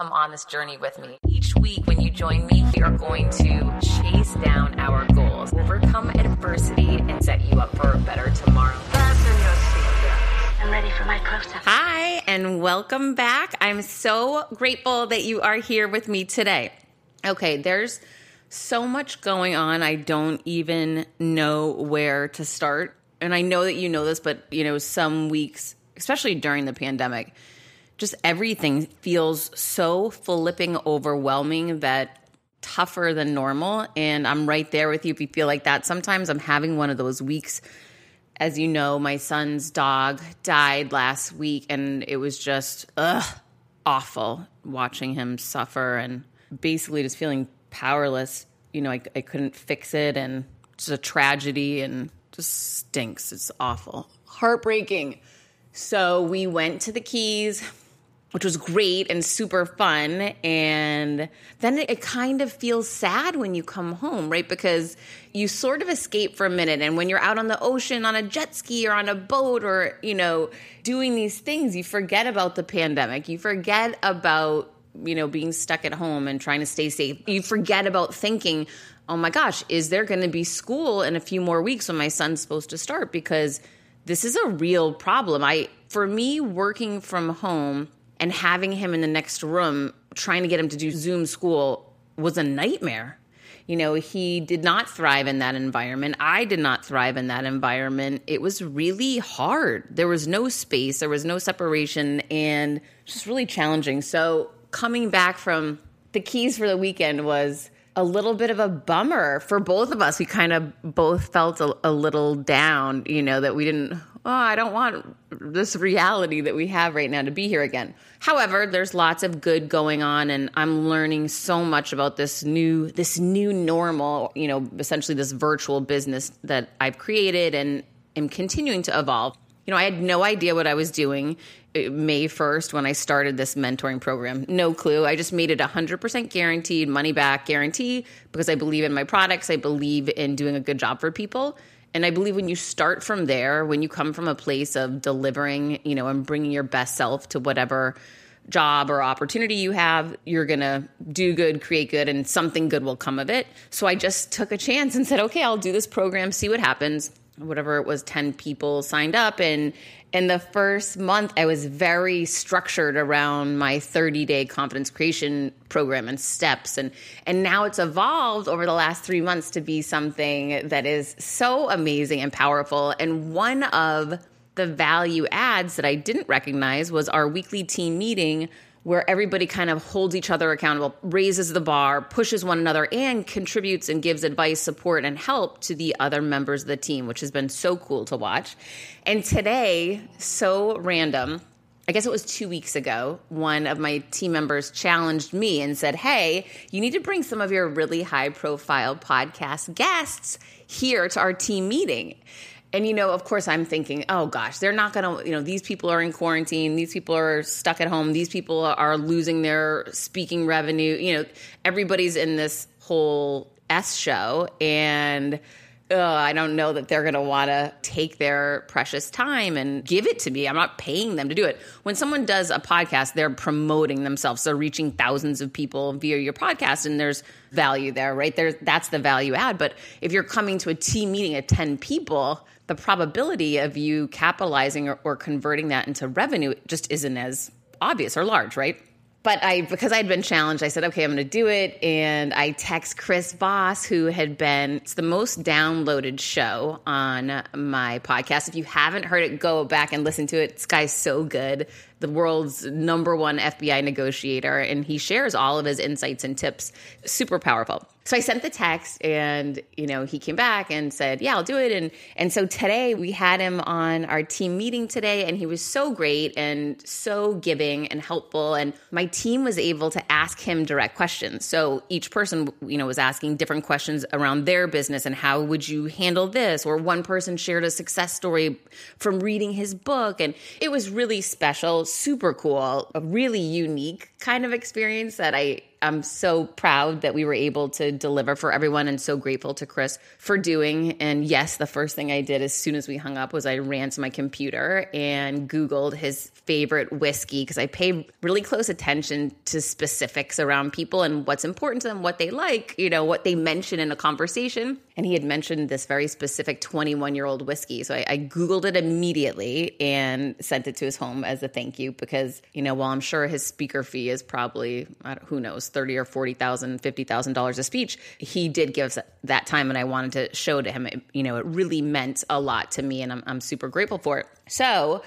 come on this journey with me. Each week, when you join me, we are going to chase down our goals, overcome adversity, and set you up for a better tomorrow. I'm ready for my close up. Hi, and welcome back. I'm so grateful that you are here with me today. Okay, there's so much going on, I don't even know where to start. And I know that you know this, but you know, some weeks, especially during the pandemic, just everything feels so flipping overwhelming that tougher than normal. And I'm right there with you if you feel like that. Sometimes I'm having one of those weeks. As you know, my son's dog died last week, and it was just ugh, awful watching him suffer and basically just feeling powerless. You know, I, I couldn't fix it, and it's a tragedy and just stinks. It's awful, heartbreaking. So we went to the Keys which was great and super fun. And then it, kind of feels sad when you come home, right? Because you sort of escape for a minute. And when you're out on the ocean on a jet ski or on a boat or, you know, doing these things, you forget about the pandemic. You forget about, you know, being stuck at home and trying to stay safe. You forget about thinking, oh my gosh, is there going to be school in a few more weeks when my son's supposed to start? Because this is a real problem. I, for me, working from home, and having him in the next room trying to get him to do Zoom school was a nightmare. You know, he did not thrive in that environment. I did not thrive in that environment. It was really hard. There was no space, there was no separation, and just really challenging. So, coming back from the keys for the weekend was a little bit of a bummer for both of us. We kind of both felt a, a little down, you know, that we didn't oh, I don't want this reality that we have right now to be here again. However, there's lots of good going on and I'm learning so much about this new this new normal, you know, essentially this virtual business that I've created and am continuing to evolve. You know, I had no idea what I was doing uh, May 1st when I started this mentoring program. No clue. I just made it 100% guaranteed, money back guarantee because I believe in my products. I believe in doing a good job for people. And I believe when you start from there, when you come from a place of delivering, you know, and bringing your best self to whatever job or opportunity you have, you're going to do good, create good, and something good will come of it. So I just took a chance and said, okay, I'll do this program, see what happens. Whatever it was, 10 people signed up, and in the first month i was very structured around my 30 day confidence creation program and steps. And and now it's evolved over the last 3 months to be something that is so amazing and powerful. And one of the value adds that I didn't recognize was our weekly team meeting where everybody kind of holds each other accountable, raises the bar, pushes one another, and contributes and gives advice, support, and help to the other members of the team, which has been so cool to watch. And today, so random, I guess it was two weeks ago, one of my team members challenged me and said, Hey, you need to bring some of your really high profile podcast guests here to our team meeting. And you know, of course, I'm thinking, oh gosh, they're not going to, you know, these people are in quarantine. These people are stuck at home. These people are losing their speaking revenue. You know, everybody's in this whole S show. And uh, I don't know that they're going to want to take their precious time and give it to me. I'm not paying them to do it. When someone does a podcast, they're promoting themselves. They're reaching thousands of people via your podcast, and there's value there, right? There, that's the value add. But if you're coming to a team meeting of 10 people, the probability of you capitalizing or, or converting that into revenue just isn't as obvious or large, right? but I because I'd been challenged, I said, okay, I'm going to do it. And I text Chris Voss, who had been it's the most downloaded show on my podcast. If you haven't heard it, go back and listen to it. This guy's so good the world's number one FBI negotiator, and he shares all of his insights and tips. Super powerful. So I sent the text, and you know he came back and said, "Yeah, I'll do it." And and so today we had him on our team meeting today, and he was so great and so giving and helpful. And my team was able to ask him direct questions. So each person, you know, was asking different questions around their business and how would you handle this? Or one person shared a success story from reading his book, and it was really special super cool, a really unique kind of experience that I I'm so proud that we were able to deliver for everyone and so grateful to Chris for doing. And yes, the first thing I did as soon as we hung up was I ran to my computer and Googled his favorite whiskey because I pay really close attention to specifics around people and what's important to them, what they like, you know, what they mention in a conversation. And he had mentioned this very specific 21 year old whiskey. So I, I Googled it immediately and sent it to his home as a thank you because, you know, while I'm sure his speaker fee is probably, who knows, thirty or forty thousand, fifty thousand dollars a speech, he did give us that time, and I wanted to show to him. It, you know, it really meant a lot to me, and I'm, I'm super grateful for it. So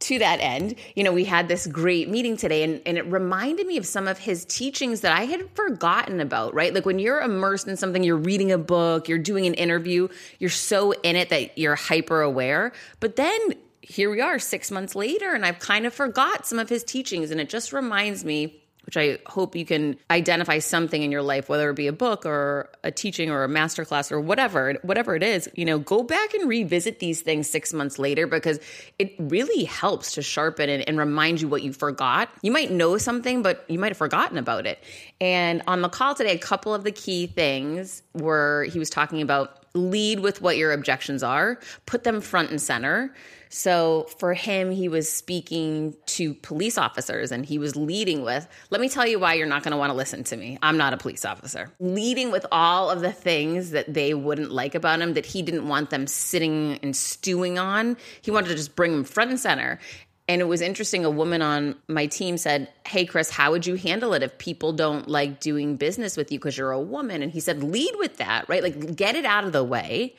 to that end, you know, we had this great meeting today and, and it reminded me of some of his teachings that I had forgotten about, right? Like when you're immersed in something, you're reading a book, you're doing an interview, you're so in it that you're hyper aware. But then here we are six months later, and I've kind of forgot some of his teachings. And it just reminds me which I hope you can identify something in your life, whether it be a book or a teaching or a masterclass or whatever, whatever it is, you know, go back and revisit these things six months later because it really helps to sharpen and, and remind you what you forgot. You might know something, but you might have forgotten about it. And on the call today, a couple of the key things were he was talking about lead with what your objections are, put them front and center. So for him, he was speaking to police officers and he was leading with, let me tell you why you're not going to want to listen to me. I'm not a police officer. Leading with all of the things that they wouldn't like about him, that he didn't want them sitting and stewing on. He wanted to just bring them front and center. And it was interesting. A woman on my team said, Hey, Chris, how would you handle it if people don't like doing business with you because you're a woman? And he said, Lead with that, right? Like, get it out of the way.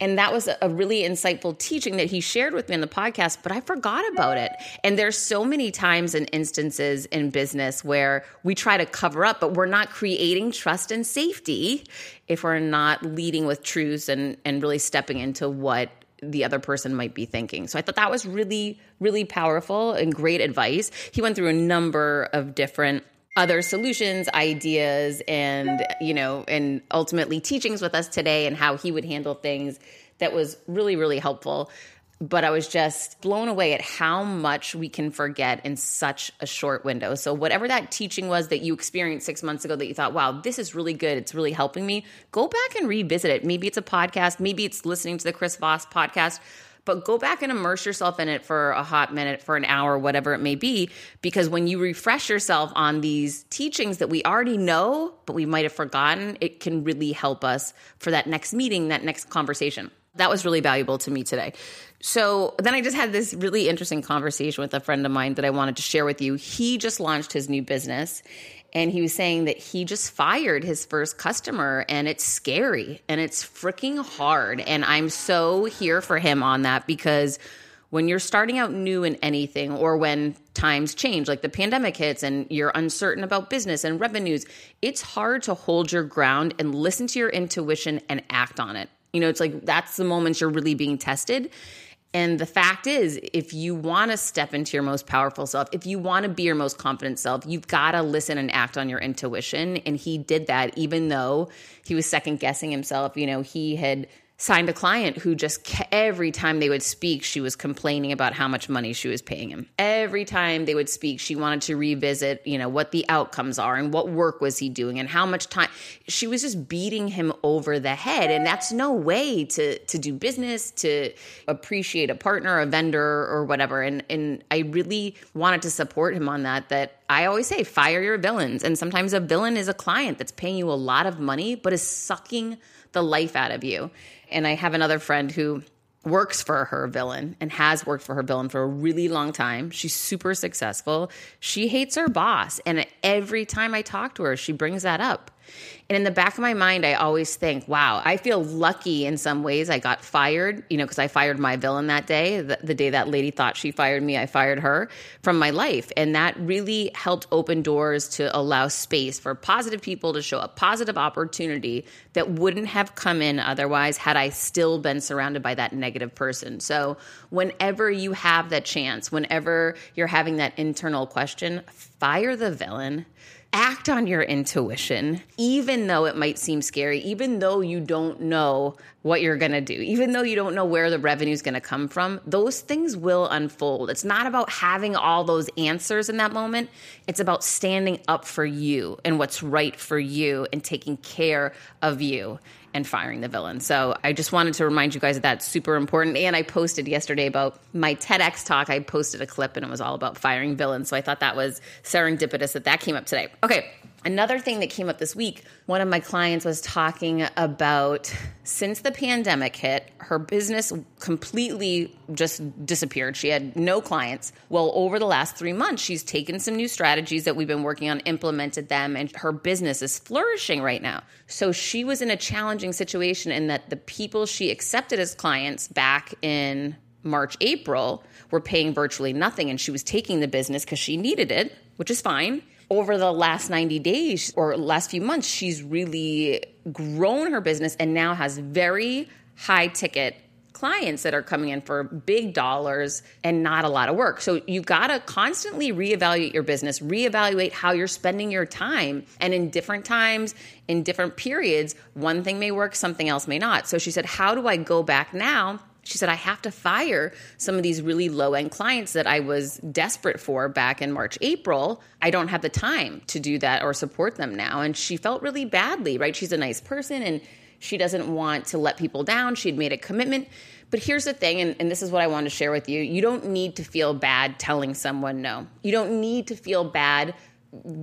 And that was a really insightful teaching that he shared with me in the podcast, but I forgot about it. And there's so many times and instances in business where we try to cover up, but we're not creating trust and safety if we're not leading with truths and, and really stepping into what the other person might be thinking. So I thought that was really, really powerful and great advice. He went through a number of different other solutions, ideas, and, you know, and ultimately teachings with us today and how he would handle things that was really, really helpful but I was just blown away at how much we can forget in such a short window. So, whatever that teaching was that you experienced six months ago that you thought, wow, this is really good, it's really helping me, go back and revisit it. Maybe it's a podcast, maybe it's listening to the Chris Voss podcast. But go back and immerse yourself in it for a hot minute, for an hour, whatever it may be. Because when you refresh yourself on these teachings that we already know, but we might have forgotten, it can really help us for that next meeting, that next conversation. That was really valuable to me today. So then I just had this really interesting conversation with a friend of mine that I wanted to share with you. He just launched his new business and he was saying that he just fired his first customer and it's scary and it's freaking hard. And I'm so here for him on that because when you're starting out new in anything or when times change, like the pandemic hits and you're uncertain about business and revenues, it's hard to hold your ground and listen to your intuition and act on it. You know, it's like that's the moments you're really being tested. And the fact is, if you want to step into your most powerful self, if you want to be your most confident self, you've got to listen and act on your intuition. And he did that, even though he was second guessing himself. You know, he had signed a client who just every time they would speak, she was complaining about how much money she was paying him. Every time they would speak, she wanted to revisit, you know, what the outcomes are and what work was he doing and how much time. She was just beating him over the head, and that's no way to to do business, to appreciate a partner, a vendor, or whatever. And and I really wanted to support him on that. That I always say, fire your villains, and sometimes a villain is a client that's paying you a lot of money but is sucking the life out of you. And I have another friend who works for her villain and has worked for her villain for a really long time. She's super successful. She hates her boss. And every time I talk to her, she brings that up. And in the back of my mind, I always think, wow, I feel lucky in some ways. I got fired, you know, because I fired my villain that day. The, the, day that lady thought she fired me, I fired her from my life. And that really helped open doors to allow space for positive people to show up, positive opportunity that wouldn't have come in otherwise had I still been surrounded by that negative person. So whenever you have that chance, whenever you're having that internal question, fire the villain act on your intuition, even though it might seem scary, even though you don't know what you're going to do, even though you don't know where the revenue is going to come from, those things will unfold. It's not about having all those answers in that moment. It's about standing up for you and what's right for you and taking care of you and firing the villain. So I just wanted to remind you guys that that's super important. And I posted yesterday about my TEDx talk. I posted a clip and it was all about firing villains. So I thought that was serendipitous that that came up today. Okay. Another thing that came up this week, one of my clients was talking about since the pandemic hit, her business completely just disappeared. She had no clients. Well, over the last three months, she's taken some new strategies that we've been working on, implemented them, and her business is flourishing right now. So she was in a challenging situation in that the people she accepted as clients back in March, April were paying virtually nothing, and she was taking the business because she needed it, which is fine over the last 90 days or last few months, she's really grown her business and now has very high ticket clients that are coming in for big dollars and not a lot of work. So you've got to constantly reevaluate your business, reevaluate how you're spending your time. And in different times, in different periods, one thing may work, something else may not. So she said, How do I go back now? She said, I have to fire some of these really low end clients that I was desperate for back in March, April. I don't have the time to do that or support them now. And she felt really badly, right? She's a nice person and she doesn't want to let people down. She'd made a commitment. But here's the thing, and, and, this is what I want to share with you you don't need to feel bad telling someone no. You don't need to feel bad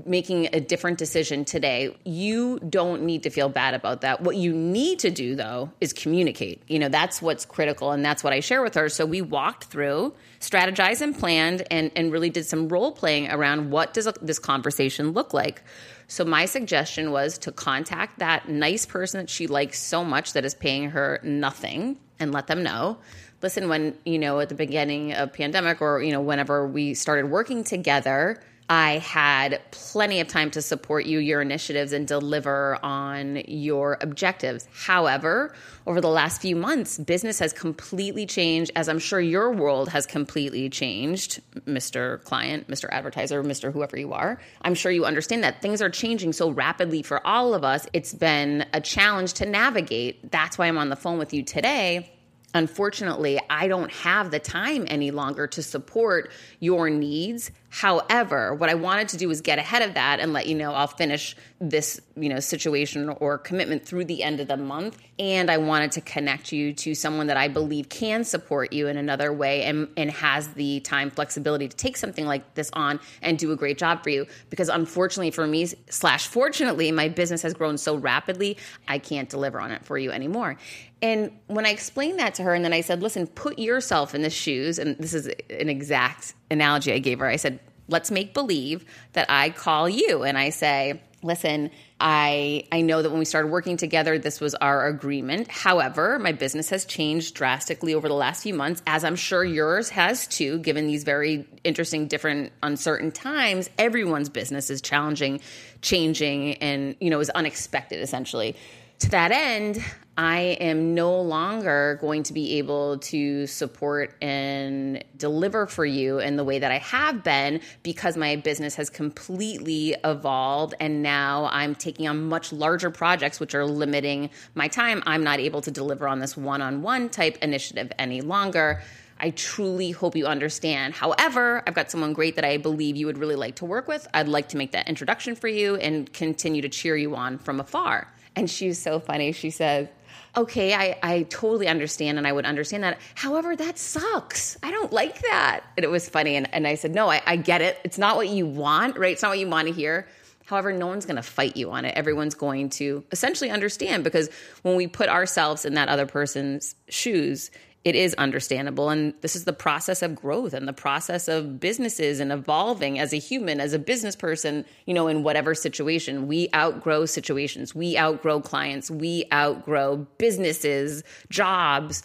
making a different decision today, you don't need to feel bad about that. What you need to do though is communicate. You know, that's what's critical and that's what I share with her. So we walked through, strategized and planned and and really did some role playing around what does this conversation look like. So my suggestion was to contact that nice person that she likes so much that is paying her nothing and let them know listen when you know at the beginning of pandemic or you know whenever we started working together I had plenty of time to support you, your initiatives, and deliver on your objectives. However, over the last few months, business has completely changed, as I'm sure your world has completely changed, Mr. Client, Mr. Advertiser, Mr. Whoever you are. I'm sure you understand that things are changing so rapidly for all of us. It's been a challenge to navigate. That's why I'm on the phone with you today unfortunately, I don't have the time any longer to support your needs. However, what I wanted to do was get ahead of that and let you know I'll finish this, you know, situation or commitment through the end of the month. And I wanted to connect you to someone that I believe can support you in another way and, and has the time flexibility to take something like this on and do a great job for you. Because unfortunately for me, slash fortunately, my business has grown so rapidly, I can't deliver on it for you anymore. And when I explained that to her, and then I said, listen, put yourself in the shoes, and this is an exact analogy I gave her. I said, let's make believe that I call you and I say, listen, I I know that when we started working together, this was our agreement. However, my business has changed drastically over the last few months, as I'm sure yours has too, given these very interesting, different, uncertain times. Everyone's business is challenging, changing, and you know, is unexpected essentially to that end, I am no longer going to be able to support and deliver for you in the way that I have been because my business has completely evolved and now I'm taking on much larger projects which are limiting my time. I'm not able to deliver on this one on one type initiative any longer. I truly hope you understand. However, I've got someone great that I believe you would really like to work with. I'd like to make that introduction for you and continue to cheer you on from afar. And she's so funny. She said, okay, I, I totally understand and I would understand that. However, that sucks. I don't like that. And it was funny. And, and I said, no, I, I get it. It's not what you want, right? It's not what you want to hear. However, no one's going to fight you on it. Everyone's going to essentially understand because when we put ourselves in that other person's shoes, it is understandable. And this is the process of growth and the process of businesses and evolving as a human, as a business person, you know, in whatever situation. We outgrow situations, we outgrow clients, we outgrow businesses, jobs,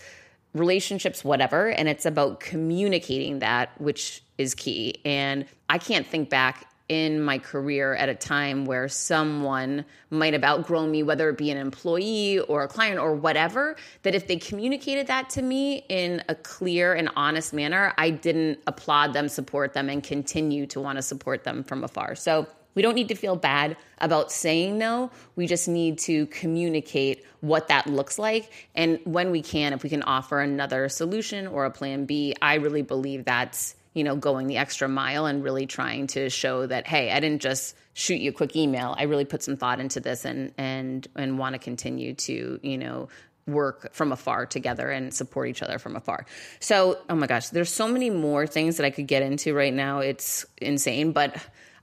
relationships, whatever. And it's about communicating that, which is key. And I can't think back in my career at a time where someone might have outgrown me, whether it be an employee or a client or whatever, that if they communicated that to me in a clear and honest manner, I didn't applaud them, support them, and continue to want to support them from afar. So We don't need to feel bad about saying no. We just need to communicate what that looks like. And when we can, if we can offer another solution or a plan B, I really believe that's, you know, going the extra mile and really trying to show that, hey, I didn't just shoot you a quick email. I really put some thought into this and and and want to continue to, you know, work from afar together and support each other from afar. So, oh my gosh, there's so many more things that I could get into right now. It's insane, but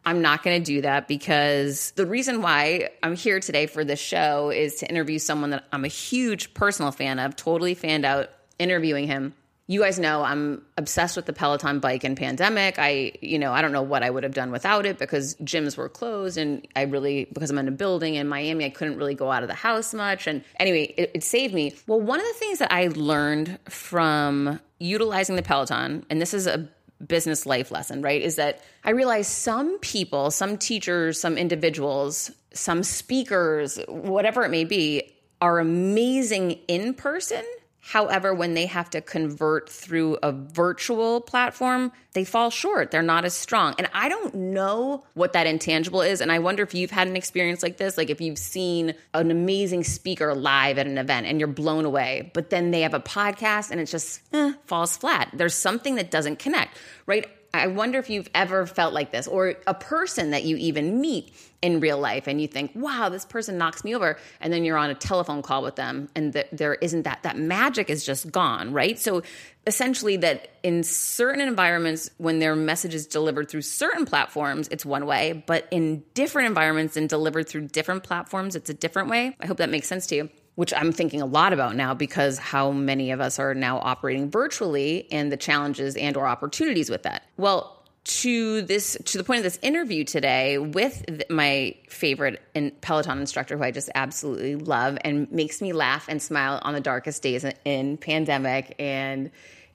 I'm not going to do that because the reason why I'm here today for this show is to interview someone that I'm a huge personal fan of, totally fanned out interviewing him you guys know I'm obsessed with the Peloton bike in pandemic. I, you know, I don't know what I would have done without it because gyms were closed and I really, because I'm in a building in Miami, I couldn't really go out of the house much. And anyway, it, it saved me. Well, one of the things that I learned from utilizing the Peloton, and this is a business life lesson, right? Is that I realized some people, some teachers, some individuals, some speakers, whatever it may be, are amazing in person However, when they have to convert through a virtual platform, they fall short. They're not as strong. And I don't know what that intangible is. And I wonder if you've had an experience like this, like if you've seen an amazing speaker live at an event and you're blown away, but then they have a podcast and it just eh, falls flat. There's something that doesn't connect, right? I wonder if you've ever felt like this, or a person that you even meet in real life and you think, wow, this person knocks me over. And then you're on a telephone call with them and th- there isn't that, that magic is just gone, right? So essentially, that in certain environments, when their message is delivered through certain platforms, it's one way, but in different environments and delivered through different platforms, it's a different way. I hope that makes sense to you which I'm thinking a lot about now because how many of us are now operating virtually and the challenges and or opportunities with that. Well, to this to the point of this interview today with my favorite Peloton instructor who I just absolutely love and makes me laugh and smile on the darkest days in pandemic and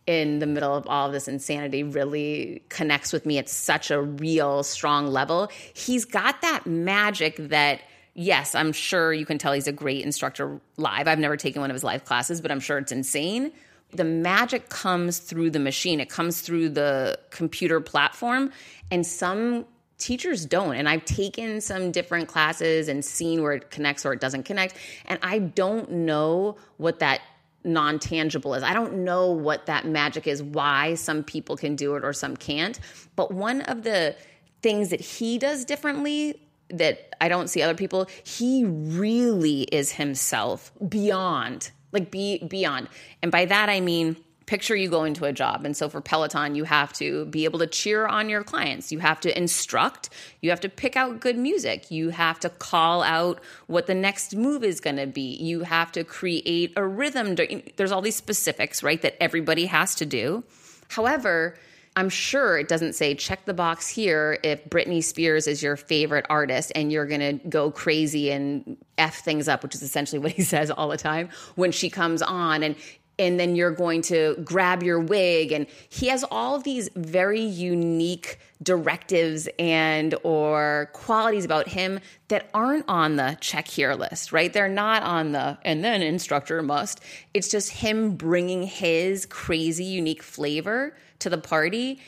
in the middle of all of this insanity really connects with me at such a real strong level. He's got that magic that yes, I'm sure you can tell he's a great instructor live. I've never taken one of his live classes, but I'm sure it's insane. The magic comes through the machine, it comes through the computer platform. And some teachers don't. And I've taken some different classes and seen where it connects or it doesn't connect. And I don't know what that non tangible is. I don't know what that magic is, why some people can do it or some can't. But one of the things that he does differently that I don't see other people. He really is himself beyond, like be beyond. And by that I mean picture you go into a job. And so for peloton you have to be able to cheer on your clients. You have to instruct. You have to pick out good music. You have to call out what the next move is going to be. You have to create a rhythm. There's all these specifics right that everybody has to do. However I'm sure it doesn't say check the box here if Britney Spears is your favorite artist and you're going to go crazy and F things up, which is essentially what he says all the time when she comes on. And and then you're going to grab your wig. And he has all of these very unique directives and or qualities about him that aren't on the check here list right? They're not on the and then instructor must. It's just him bringing his crazy unique flavor to the party.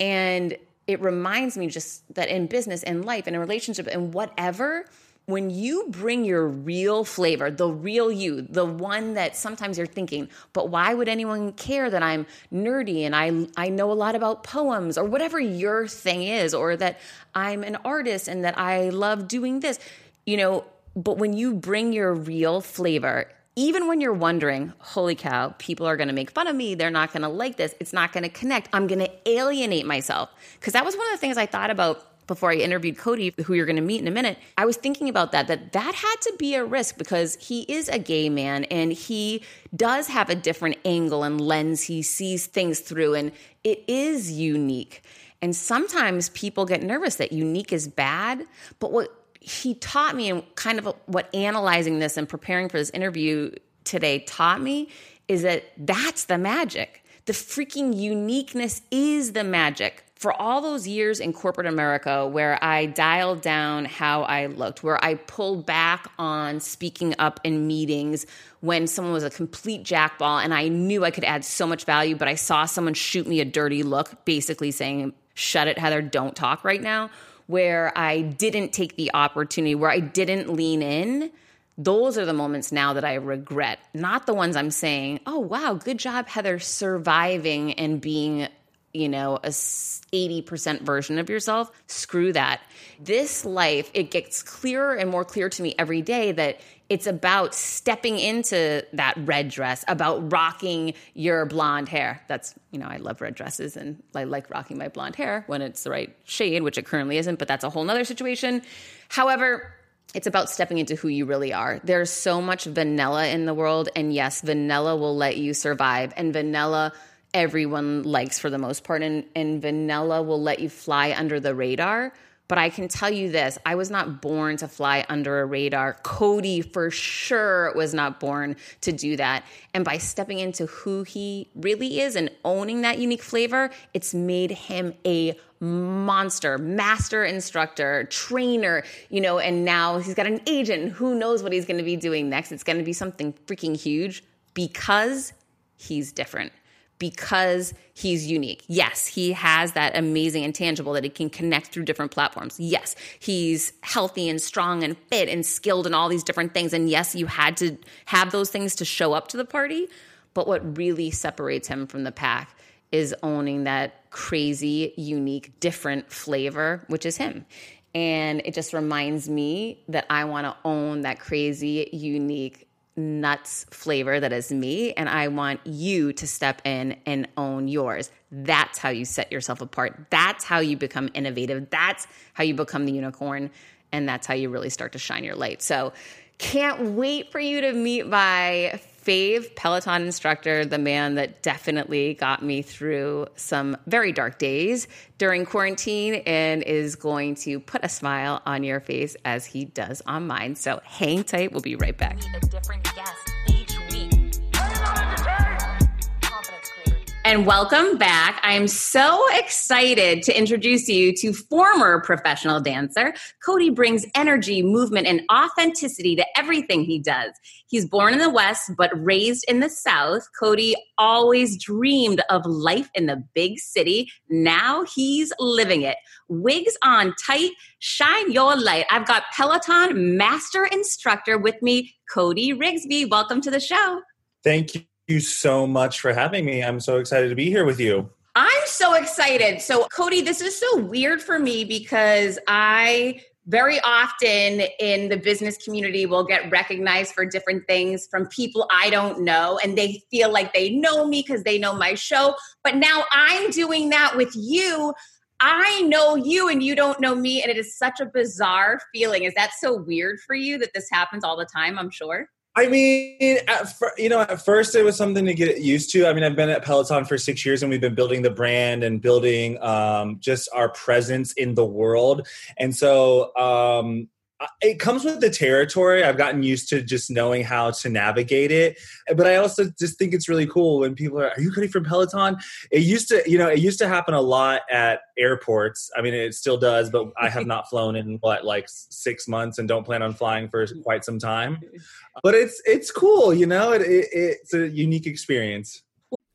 And it reminds me just that in business and life and in relationship and whatever, when you bring your real flavor, the real you, the one that sometimes you're thinking, but why would anyone care that I'm nerdy and I I know a lot about poems or whatever your thing is or that I'm an artist and that I love doing this. You know, but when you bring your real flavor, even when you're wondering, holy cow, people are going to make fun of me. They're not going to like this. It's not going to connect. I'm going to alienate myself. Because that was one of the things I thought about before I interviewed Cody, who you're going to meet in a minute. I was thinking about that, that that had to be a risk because he is a gay man and he does have a different angle and lens he sees things through, and it is unique. And sometimes people get nervous that unique is bad. But what he taught me and kind of what analyzing this and preparing for this interview today taught me is that that's the magic. The freaking uniqueness is the magic. For all those years in corporate America where I dialed down how I looked, where I pulled back on speaking up in meetings when someone was a complete jackball and I knew I could add so much value, but I saw someone shoot me a dirty look, basically saying, Shut it, Heather, don't talk right now where I didn't take the opportunity, where I didn't lean in, those are the moments now that I regret, not the ones I'm saying, oh, wow, good job, Heather, surviving and being, you know, a 80% version of yourself. Screw that. This life, it gets clearer and more clear to me every day that it's about stepping into that red dress, about rocking your blonde hair. That's, you know, I love red dresses and I like rocking my blonde hair when it's the right shade, which it currently isn't, but that's a whole nother situation. However, it's about stepping into who you really are. There's so much vanilla in the world. And yes, vanilla will let you survive. And vanilla, everyone likes for the most part. And, and vanilla will let you fly under the radar. But I can tell you this I was not born to fly under a radar. Cody, for sure, was not born to do that. And by stepping into who he really is and owning that unique flavor, it's made him a monster, master instructor, trainer, you know, and now he's got an agent. Who knows what he's going to be doing next? It's going to be something freaking huge because he's different because he's unique. Yes, he has that amazing intangible that he can connect through different platforms. Yes, he's healthy and strong and fit and skilled in all these different things. And yes, you had to have those things to show up to the party. But what really separates him from the pack is owning that crazy, unique, different flavor, which is him. And it just reminds me that I want to own that crazy, unique, nuts flavor that is me. And I want you to step in and own yours. That's how you set yourself apart. That's how you become innovative. That's how you become the unicorn. And that's how you really start to shine your light. So, can't wait for you to meet my fave Peloton instructor, the man that definitely got me through some very dark days during quarantine and is going to put a smile on your face as he does on mine. So hang tight. We'll be right back. And welcome back. I'm so excited to introduce you to former professional dancer. Cody brings energy, movement, and authenticity to everything he does. He's born in the West, but raised in the South. Cody always dreamed of life in the big city. Now he's living it. Wigs on tight, shine your light. I've got Peloton master instructor with me, Cody Rigsby. Welcome to the show. Thank you so much for having me. I'm so excited to be here with you. I'm so excited. So, Cody, this is so weird for me because I very often in the business community will get recognized for different things from people I don't know and they feel like they know me because they know my show. But now I'm doing that with you. I know you and you don't know me and it is such a bizarre feeling. Is that so weird for you that this happens all the time, I'm sure? I mean, fir- you know, at first it was something to get used to. I mean, I've been at Peloton for six years, and we've been building the brand and building um, just our presence in the world. And so, um, it comes with the territory. I've gotten used to just knowing how to navigate it. But I also just think it's really cool when people are, are you ready from Peloton? It used to, you know, it used to happen a lot at airports. I mean, it still does, but I have not flown in what, like six months and don't plan on flying for quite some time. But it's, it's cool, you know, it, it, it's a unique experience.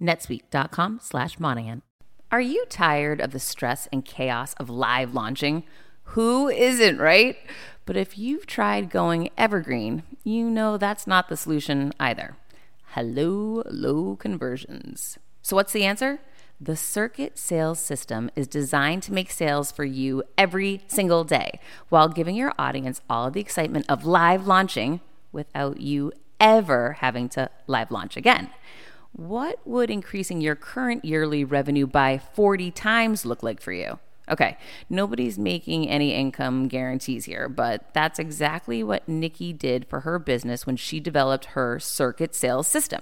netsuite.com slash Monahan. Are you tired of the stress and chaos of live launching? Who isn't, right? But if you've tried going evergreen, you know that's not the solution either. Hello, low conversions. So, what's the answer? The Circuit Sales System is designed to make sales for you every single day while giving your audience all the excitement of live launching without you ever having to live launch again. What would increasing your current yearly revenue by 40 times look like for you? Okay, nobody's making any income guarantees here, but that's exactly what Nikki did for her business when she developed her circuit sales system.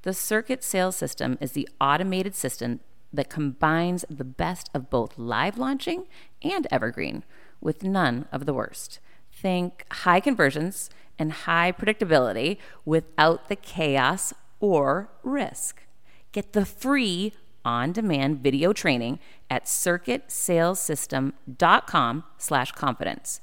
The circuit sales system is the automated system that combines the best of both live launching and evergreen with none of the worst. Think high conversions and high predictability without the chaos or risk. Get the free on demand video training at circuitsalessystem.com slash confidence.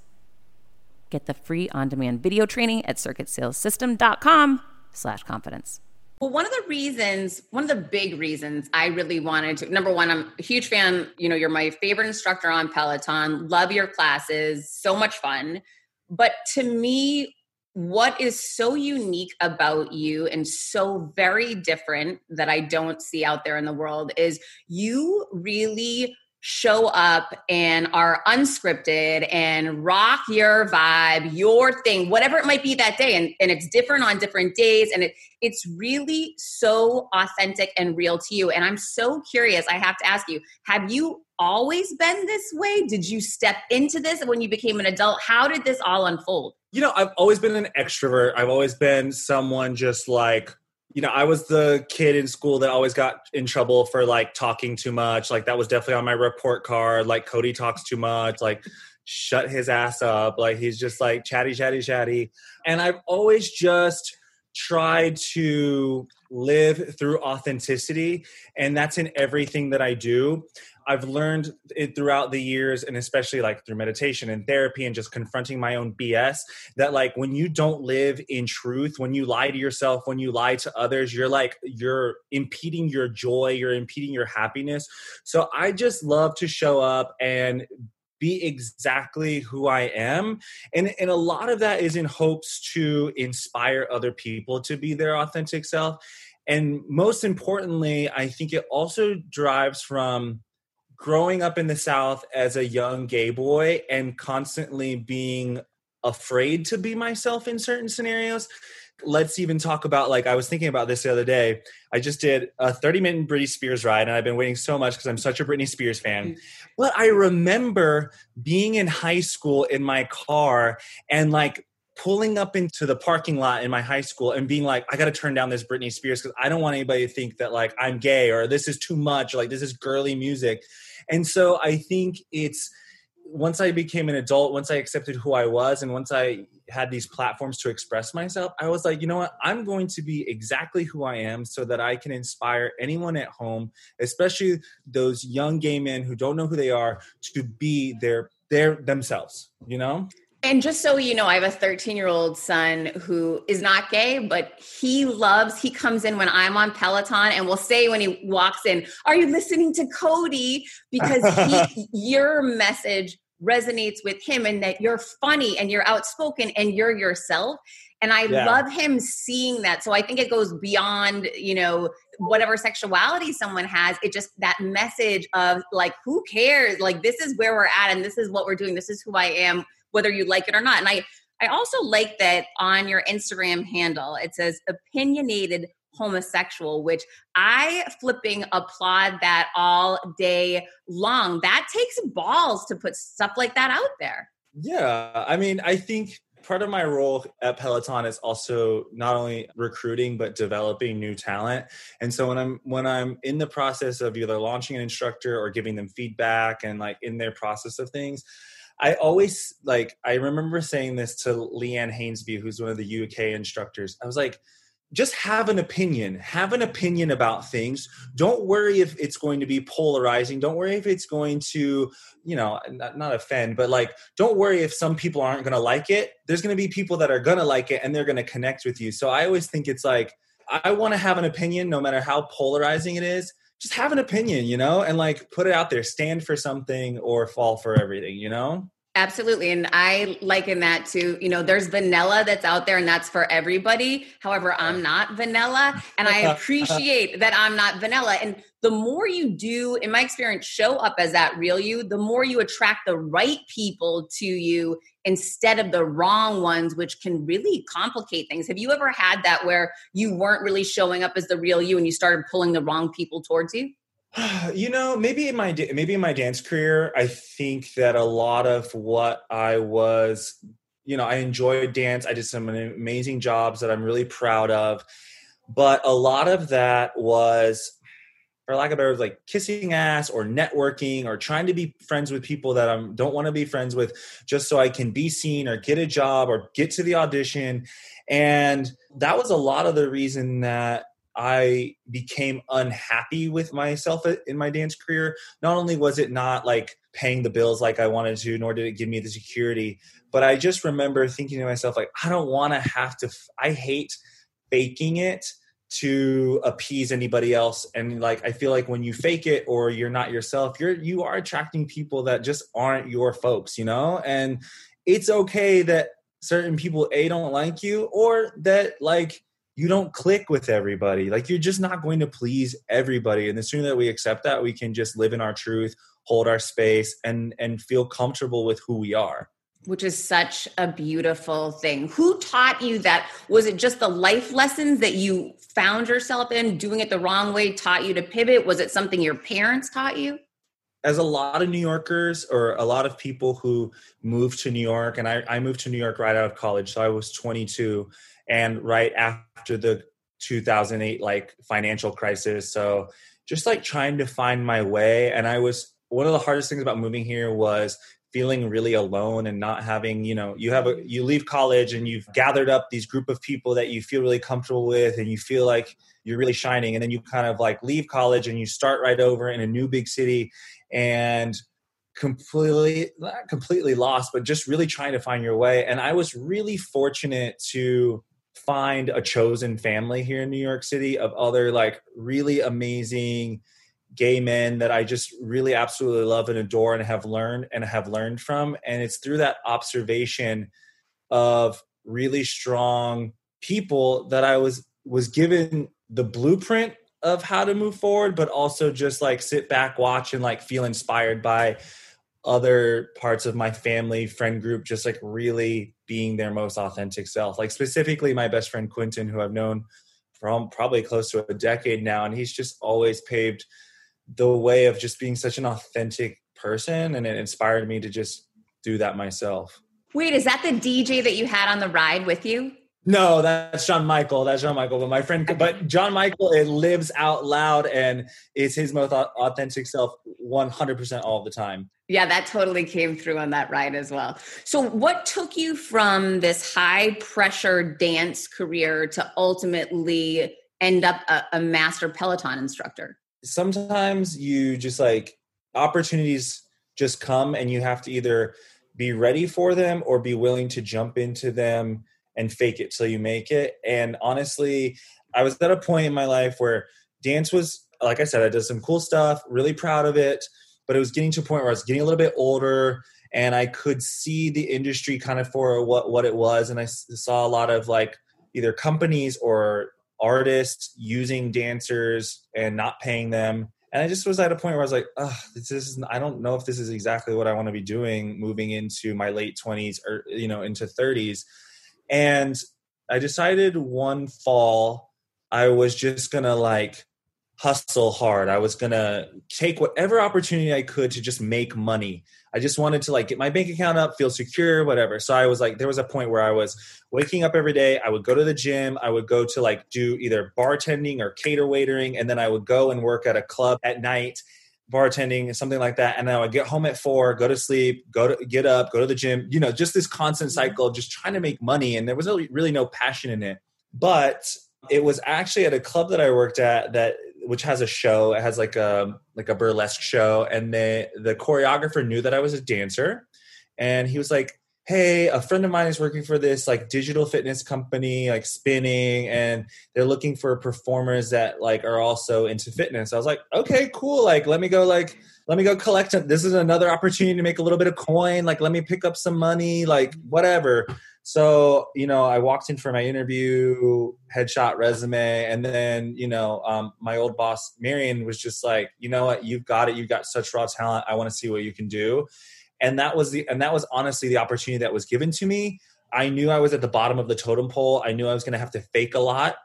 Get the free on demand video training at circuitsalessystem.com slash confidence. Well, one of the reasons, one of the big reasons I really wanted to, number one, I'm a huge fan. You know, you're my favorite instructor on Peloton, love your classes, so much fun. But to me, what is so unique about you and so very different that I don't see out there in the world is you really show up and are unscripted and rock your vibe, your thing, whatever it might be that day. And, and it's different on different days. And it, it's really so authentic and real to you. And I'm so curious, I have to ask you, have you always been this way? Did you step into this when you became an adult? How did this all unfold? you know, I've always been an extrovert. I've always been someone just like, you know, I was the kid in school that always got in trouble for like talking too much. Like that was definitely on my report card. Like Cody talks too much. Like shut his ass up. Like he's just like chatty, chatty, chatty. And I've always just tried to live through authenticity. And that's in everything that I do. I've learned it throughout the years, and especially like through meditation and therapy and just confronting my own BS, that like when you don't live in truth, when you lie to yourself, when you lie to others, you're like, you're impeding your joy, you're impeding your happiness. So I just love to show up and be exactly who I am. And, and a lot of that is in hopes to inspire other people to be their authentic self. And most importantly, I think it also drives from growing up in the South as a young gay boy and constantly being afraid to be myself in certain scenarios. Let's even talk about like I was thinking about this the other day. I just did a 30 minute Britney Spears ride and I've been waiting so much because I'm such a Britney Spears fan. Mm. But I remember being in high school in my car and like pulling up into the parking lot in my high school and being like, I got to turn down this Britney Spears because I don't want anybody to think that like I'm gay or this is too much, or, like this is girly music. And so I think it's once I became an adult, once I accepted who I was, and once I had these platforms to express myself, I was like, you know what? I'm going to be exactly who I am so that I can inspire anyone at home, especially those young gay men who don't know who they are, to be their their themselves, you know? And just so you know, I have a 13 year old son who is not gay, but he loves, he comes in when I'm on Peloton and will say when he walks in, Are you listening to Cody? Because he, your message resonates with him and that you're funny and you're outspoken and you're yourself. And I yeah. love him seeing that. So I think it goes beyond, you know, whatever sexuality someone has. It just that message of like, who cares? Like, this is where we're at and this is what we're doing. This is who I am whether you like it or not. And I, I also like that on your Instagram handle, it says opinionated homosexual, which I flipping applaud that all day long. That takes balls to put stuff like that out there. Yeah. I mean, I think part of my role at Peloton is also not only recruiting but developing new talent. And so when I'm when I'm in the process of either launching an instructor or giving them feedback and like in their process of things, I always like I remember saying this to Leanne Hainsby, who's one of the UK instructors. I was like, just have an opinion. Have an opinion about things. Don't worry if it's going to be polarizing. Don't worry if it's going to you know not, not offend but like don't worry if some people aren't going to like it. There's going to be people that are going to like it and they're going to connect with you. So i always think it's like i want to have an opinion no matter how polarizing it is just have an opinion you know and like put it out there stand for something or fall for everything you know Absolutely. And I liken that to, you know, there's vanilla that's out there and that's for everybody. However, I'm not vanilla and I appreciate that I'm not vanilla. And the more you do, in my experience, show up as that real you, the more you attract the right people to you instead of the wrong ones, which can really complicate things. Have you ever had that where you weren't really showing up as the real you and you started pulling the wrong people towards you? you know maybe in my maybe in my dance career i think that a lot of what i was you know i enjoyed dance i did some amazing jobs that i'm really proud of but a lot of that was for lack of better like kissing ass or networking or trying to be friends with people that i don't want to be friends with just so i can be seen or get a job or get to the audition and that was a lot of the reason that I became unhappy with myself in my dance career. Not only was it not like paying the bills like I wanted to, nor did it give me the security, but I just remember thinking to myself, like, I don't want to have to, I hate faking it to appease anybody else and like i feel like when you fake it or you're not yourself you're you are attracting people that just aren't your folks you know and it's okay that certain people a don't like you or that like you don't click with everybody. Like you're just not going to please everybody. And the sooner that we accept that, we can just live in our truth, hold our space, and and feel comfortable with who we are. Which is such a beautiful thing. Who taught you that? Was it just the life lessons that you found yourself in doing it the wrong way taught you to pivot? Was it something your parents taught you? as a lot of New Yorkers or a lot of people who moved to New York, and I, I, moved to New York right out of college, so I was 22, and right after the 2008 like financial crisis so just like trying to find my way and i was one of the hardest things about moving here was feeling really alone and not having you know you have a you leave college and you've gathered up these group of people that you feel really comfortable with and you feel like you're really shining. And then you kind of like leave college and you start right over in a new big city and completely not completely lost but just really trying to find your way. And i was really fortunate to find a chosen family here in New York City of other like really amazing gay men that I just really absolutely love and adore and have learned and have learned from. And it's through that observation of really strong people that I was was given the blueprint of how to move forward, but also just like sit back, watch, and like feel inspired by other parts of my family friend group just like really being their most authentic self like specifically my best friend quentin who i've known from probably close to a decade now and he's just always paved the way of just being such an authentic person and it inspired me to just do that myself wait is that the dj that you had on the ride with you no, that's John Michael. That's John Michael. But my friend, but John Michael, it lives out loud and is his most authentic self 100% all the time. Yeah, that totally came through on that ride as well. So, what took you from this high pressure dance career to ultimately end up a, a master Peloton instructor? Sometimes you just like opportunities just come and you have to either be ready for them or be willing to jump into them and fake it till you make it. And honestly, I was at a point in my life where dance was, like I said, I did some cool stuff, really proud of it, but it was getting to a point where I was getting a little bit older and I could see the industry kind of for what, what it was. And I saw a lot of like either companies or artists using dancers and not paying them. And I just was at a point where I was like, this is, I don't know if this is exactly what I want to be doing moving into my late 20s or, you know, into 30s. And I decided one fall I was just gonna like hustle hard. I was gonna take whatever opportunity I could to just make money. I just wanted to like get my bank account up, feel secure, whatever. So I was like, there was a point where I was waking up every day. I would go to the gym. I would go to like do either bartending or cater waitering, and then I would go and work at a club at night bartending something like that and then i would get home at four go to sleep go to get up go to the gym you know just this constant mm-hmm. cycle just trying to make money and there was really, really no passion in it but It was actually at a club that I worked at that which has a show. It has like a like a burlesque show, and the the choreographer knew that I was a dancer, and he was like, "Hey, a friend of mine is working for this like digital fitness company, like spinning, and they're looking for performers that like are also into fitness." I was like, "Okay, cool. Like, let me go like." let me go collect. This is another opportunity to make a little bit of coin. Like, let me pick up some money, like, whatever. So, you know, I walked in for my interview, headshot resume, and then, you know, um, my old boss, Marion, was just like, you know what, you've got it. You've got such raw talent. I want to see what you can do. And that was the, and that was honestly the opportunity that was given to me. I knew I was at the bottom of the totem pole. I knew I was going to have to fake a lot.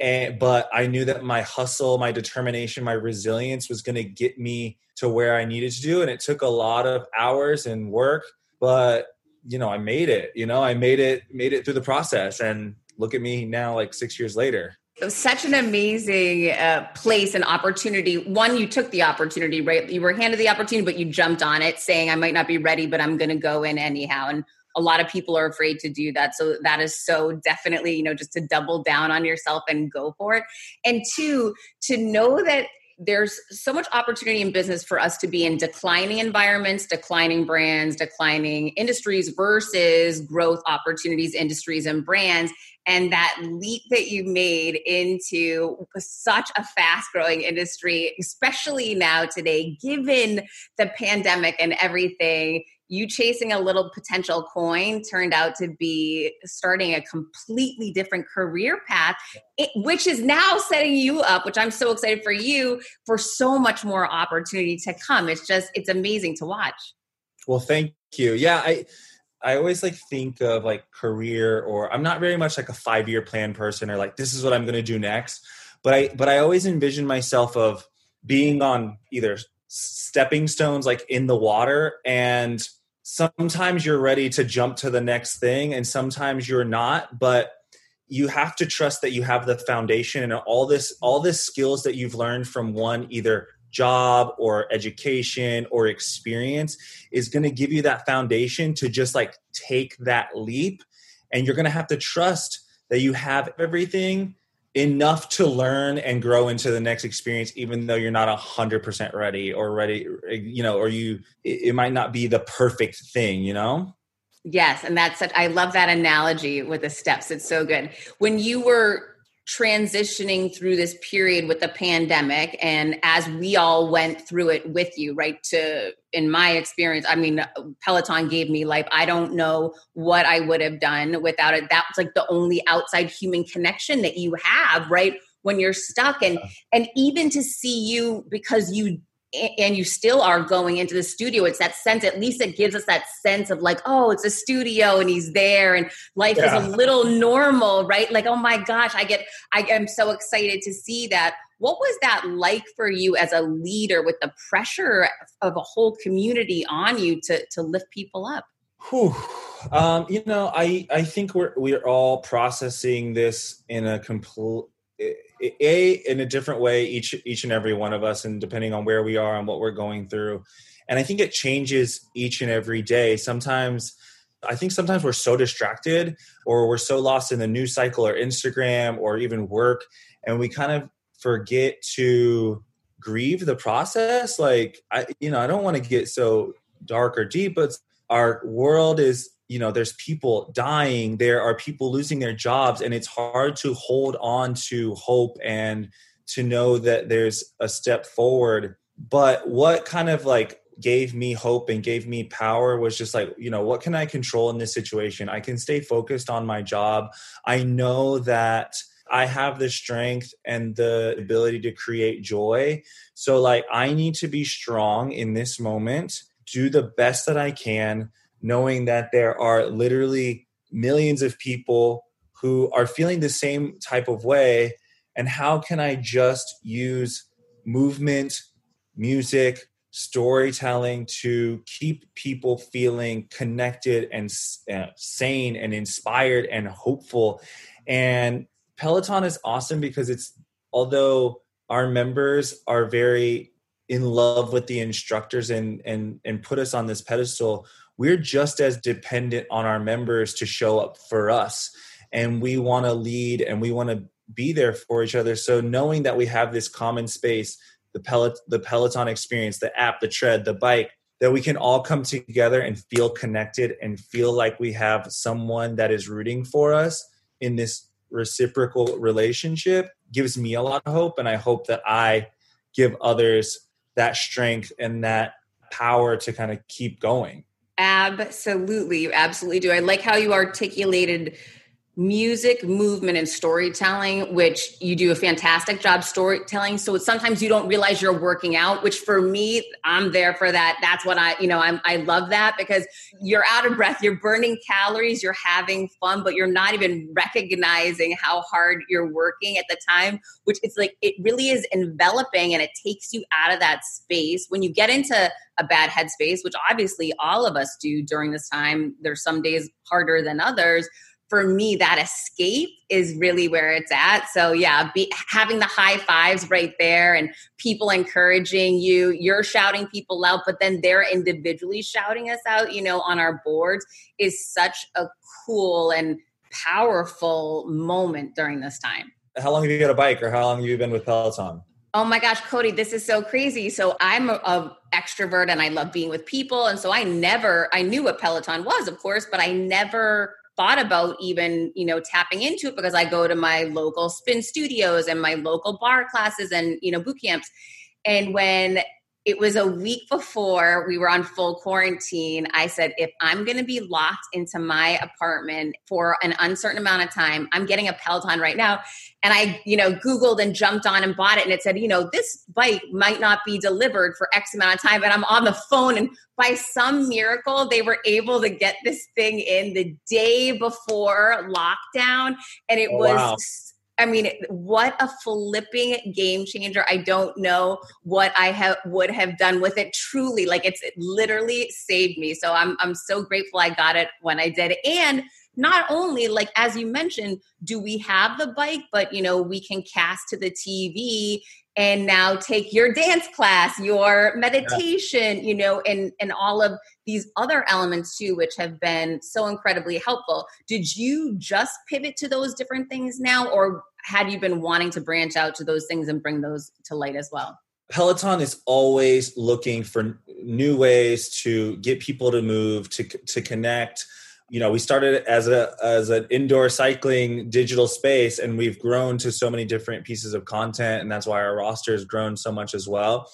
And, but I knew that my hustle, my determination, my resilience was going to get me to where I needed to do. And it took a lot of hours and work, but you know, I made it, you know, I made it, made it through the process and look at me now, like six years later. It was such an amazing uh, place and opportunity. One, you took the opportunity, right? You were handed the opportunity, but you jumped on it saying, I might not be ready, but I'm going to go in anyhow. And a lot of people are afraid to do that. So that is so definitely, you know, just to double down on yourself and go for it. And two, to know that there's so much opportunity in business for us to be in declining environments, declining brands, declining industries versus growth opportunities, industries, and brands. And that leap that you made into such a fast growing industry, especially now today, given the pandemic and everything, you chasing a little potential coin turned out to be starting a completely different career path which is now setting you up which i'm so excited for you for so much more opportunity to come. It's just it's amazing to watch. Well thank you. Yeah i i always like think of like career or i'm not very much like a five year plan person or like this is what i'm going to do next but i but i always envision myself of being on either stepping stones like in the water and sometimes you're ready to jump to the next thing and sometimes you're not but you have to trust that you have the foundation and all this all this skills that you've learned from one either job or education or experience is going to give you that foundation to just like take that leap and you're going to have to trust that you have everything enough to learn and grow into the next experience even though you're not 100% ready or ready you know or you it might not be the perfect thing you know? Yes and that's such i love that analogy with the steps. It's so good. When you were transitioning through this period with the pandemic and as we all went through it with you right? To in my experience i mean peloton gave me life. I don't know what i would have done without it. That's like the only outside human connection that you have right when you're stuck. And and even to see you because you and you still are going into the studio it's that sense at least it gives us that sense of like oh it's a studio and he's there and life yeah. is a little normal right like oh my gosh i get i am so excited to see that what was that like for you as a leader with the pressure of a whole community on you to to lift people up Whew. Um, you know, I I think we're we're all processing this in a complete a in a different way each each and every one of us and depending on where we are and what we're going through. And i think it changes each and every day. Sometimes i think sometimes we're so distracted or we're so lost in the news cycle or instagram or even work and we kind of forget to grieve the process. Like i you know i don't want to get so dark or deep but our world is you know there's people dying there are people losing their jobs and it's hard to hold on to hope and to know that there's a step forward. But what kind of like gave me hope and gave me power was just like you know what can i control in this situation? I can stay focused on my job. I know that i have the strength and the ability to create joy. So like i need to be strong in this moment do the best that i can knowing that there are literally millions of people who are feeling the same type of way. And how can i just use movement music storytelling to keep people feeling connected and uh, sane and inspired and hopeful? And peloton is awesome because it's although our members are very in love with the instructors and and and put us on this pedestal we're just as dependent on our members to show up for us and we want to lead and we want to be there for each other. So knowing that we have this common space, the the Peloton experience, the app, the tread, the bike, that we can all come together and feel connected and feel like we have someone that is rooting for us in this reciprocal relationship gives me a lot of hope. And I hope that I give others that strength and that power to kind of keep going. Absolutely. You absolutely do. I like how you articulated music, movement, and storytelling, which you do a fantastic job storytelling. So sometimes you don't realize you're working out, which for me, I'm there for that. That's what I, you know, I'm, I love that because you're out of breath, you're burning calories, you're having fun, but you're not even recognizing how hard you're working at the time, which it's like, it really is enveloping and it takes you out of that space. When you get into a bad headspace, which obviously all of us do during this time, there's some days harder than others for me that escape is really where it's at so yeah be, having the high fives right there and people encouraging you you're shouting people out but then they're individually shouting us out you know on our boards is such a cool and powerful moment during this time how long have you got a bike or how long have you been with peloton Oh my gosh, Cody, this is so crazy. So I'm a, a, extrovert and I love being with people. And so I never, I knew what Peloton was, of course, but I never thought about even you know tapping into it because i go to my local spin studios and my local barre classes and you know boot camps. And when it was a week before we were on full quarantine. I said, if I'm going to be locked into my apartment for an uncertain amount of time, I'm getting a Peloton right now. And I, you know, Googled and jumped on and bought it. And it said, you know, this bike might not be delivered for X amount of time. And I'm on the phone. And by some miracle, they were able to get this thing in the day before lockdown. And it oh, was. Wow I mean, what a flipping game changer. I don't know what I have would have done with it truly. Like it's it literally saved me. So I'm I'm so grateful I got it when I did. And not only like as you mentioned, do we have the bike, but you know, we can cast to the TV and now take your dance class, your meditation, yeah. you know, and and all of these other elements too, which have been so incredibly helpful. Did you just pivot to those different things now, or had you been wanting to branch out to those things and bring those to light as well? Peloton is always looking for new ways to get people to move, to to connect. You know, we started as a as an indoor cycling digital space, and we've grown to so many different pieces of content, and that's why our roster has grown so much as well.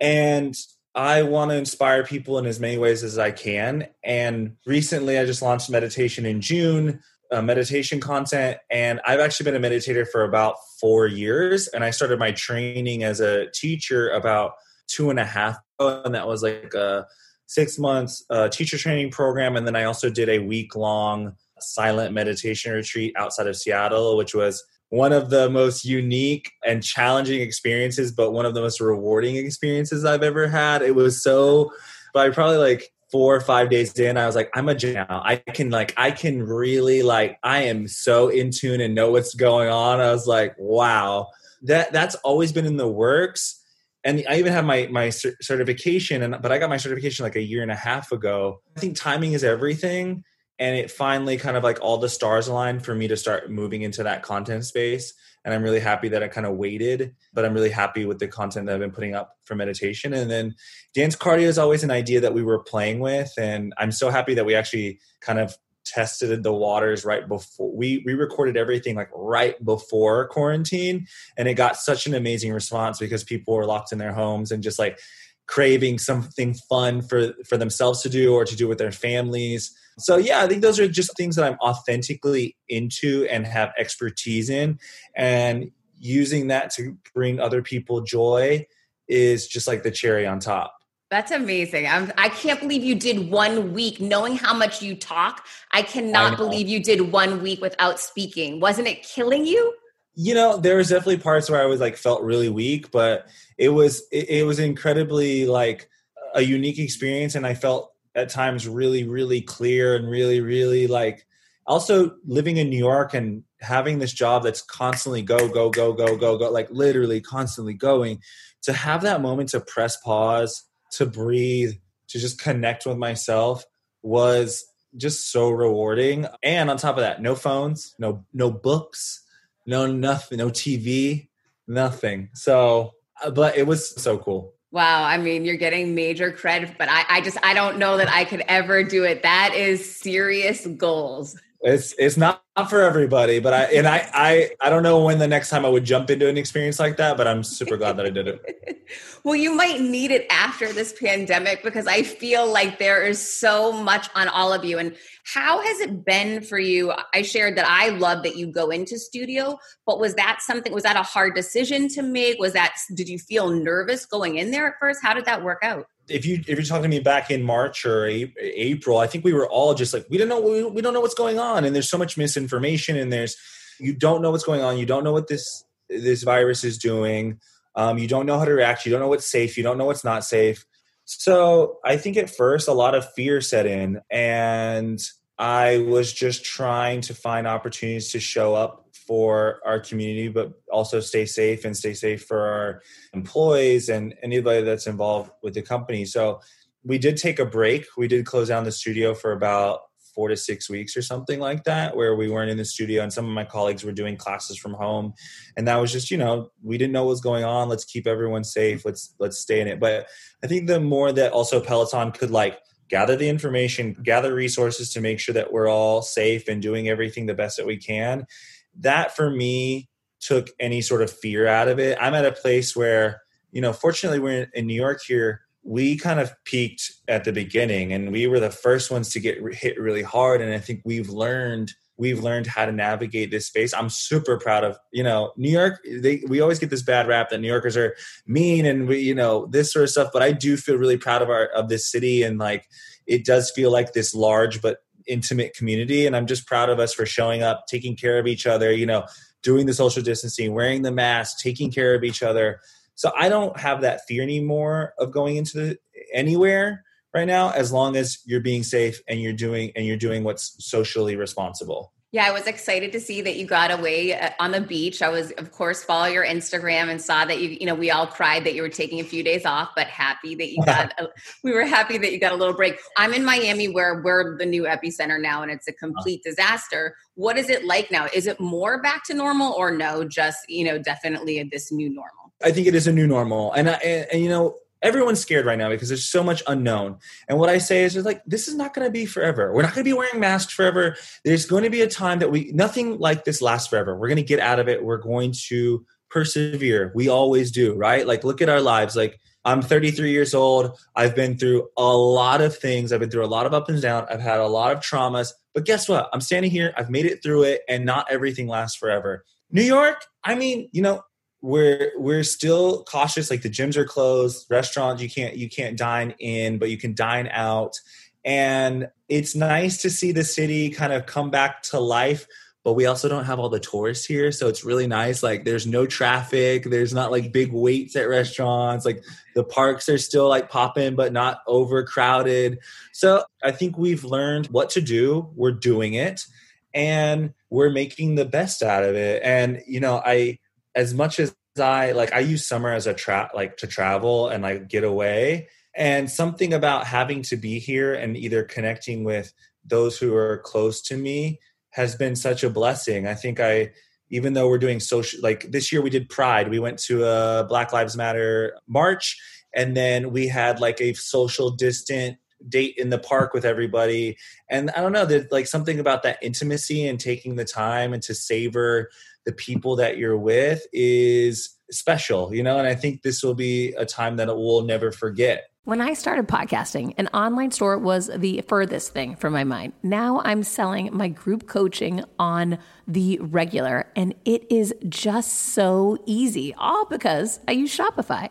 And I want to inspire people in as many ways as I can. And recently, I just launched meditation in June, uh, meditation content, and I've actually been a meditator for about four years. And I started my training as a teacher about two and a half and that was like a six months uh, teacher training program. And then I also did a week long silent meditation retreat outside of Seattle, which was one of the most unique and challenging experiences, but one of the most rewarding experiences I've ever had. It was so, by probably like four or five days in, I was like, I'm a now. I can like, I can really like, I am so in tune and know what's going on. I was like, wow, that that's always been in the works. And I even have my my certification, and but I got my certification like a year and a half ago. I think timing is everything and it finally kind of like all the stars aligned for me to start moving into that content space and i'm really happy that i kind of waited but i'm really happy with the content that i've been putting up for meditation and then dance cardio is always an idea that we were playing with and i'm so happy that we actually kind of tested the waters right before we we recorded everything like right before quarantine and it got such an amazing response because people were locked in their homes and just like craving something fun for for themselves to do or to do with their families so yeah, I think those are just things that I'm authentically into and have expertise in, and using that to bring other people joy is just like the cherry on top. That's amazing. I'm, I can't believe you did one week knowing how much you talk. I cannot I believe you did one week without speaking. Wasn't it killing you? You know, there was definitely parts where I was like felt really weak, but it was it, it was incredibly like a unique experience and I felt at times really really clear and really really like also living in New York and having this job that's constantly go go go go go go like literally constantly going to have that moment to press pause to breathe to just connect with myself was just so rewarding and on top of that no phones no no books no nothing, no TV, nothing. So, uh, but it was so cool. Wow, I mean, you're getting major credit, but I, I just I don't know that I could ever do it. That is serious goals. It's it's not for everybody, but I and I I I don't know when the next time I would jump into an experience like that, but I'm super glad that I did it. well, you might need it after this pandemic because I feel like there is so much on all of you and how has it been for you? I shared that I love that you go into studio, but was that something was that a hard decision to make? Was that did you feel nervous going in there at first? How did that work out? If you if you're talking to me back in March or April, I think we were all just like we don't know we, we don't know what's going on, and there's so much misinformation, and there's you don't know what's going on, you don't know what this this virus is doing, um, you don't know how to react, you don't know what's safe, you don't know what's not safe. So I think at first a lot of fear set in, and I was just trying to find opportunities to show up for our community, but also stay safe and stay safe for our employees and anybody that's involved with the company. So we did take a break. We did close down the studio for about four to six weeks or something like that, where we weren't in the studio and some of my colleagues were doing classes from home. And that was just, you know, we didn't know what was going on. Let's keep everyone safe. Let's let's stay in it. But I think the more that also Peloton could like gather the information, gather resources to make sure that we're all safe and doing everything the best that we can that for me took any sort of fear out of it. I'm at a place where, you know, fortunately we're in New York here. We kind of peaked at the beginning and we were the first ones to get hit really hard. And I think we've learned we've learned how to navigate this space. I'm super proud of, you know, New York, they, we always get this bad rap that New Yorkers are mean and we, you know, this sort of stuff, but I do feel really proud of our, of this city. And like, it does feel like this large, but intimate community and i'm just proud of us for showing up taking care of each other you know doing the social distancing wearing the mask taking care of each other. So i don't have that fear anymore of going into the, anywhere right now as long as you're being safe and you're doing and you're doing what's socially responsible yeah, I was excited to see that you got away uh, on the beach. I was, of course, follow your Instagram and saw that you, you know, we all cried that you were taking a few days off, but happy that you got, a, we were happy that you got a little break. I'm in Miami where we're the new epicenter now and it's a complete disaster. What is it like now? Is it more back to normal or no, just, you know, definitely this new normal? I think it is a new normal. And, and, and you know, everyone's scared right now because there's so much unknown. And what I say is, like, this is not going to be forever. We're not going to be wearing masks forever. There's going to be a time that we, nothing like this lasts forever. We're going to get out of it. We're going to persevere. We always do, right? Like, look at our lives. Like, I'm 33 years old. I've been through a lot of things. I've been through a lot of up and down. I've had a lot of traumas. But guess what? I'm standing here. I've made it through it, and not everything lasts forever. New York, I mean, you know, we're we're still cautious. Like the gyms are closed restaurants you can't you can't dine in but you can dine out. And it's nice to see the city kind of come back to life but we also don't have all the tourists here. So it's really nice. Like there's no traffic. There's not like big waits at restaurants. Like the parks are still like popping but not overcrowded. So i think we've learned what to do. We're doing it and we're making the best out of it. And you know i as much as I like I use summer as a trap like to travel and like get away. And something about having to be here and either connecting with those who are close to me has been such a blessing. I think I even though we're doing social like this year we did pride. We went to a black lives matter march and then we had like a social distant date in the park with everybody. And i don't know there's like something about that intimacy and taking the time and to savor the people that you're with is special, you know, and I think this will be a time that we'll never forget. When I started podcasting, an online store was the furthest thing from my mind. Now I'm selling my group coaching on the regular, and it is just so easy, all because I use Shopify.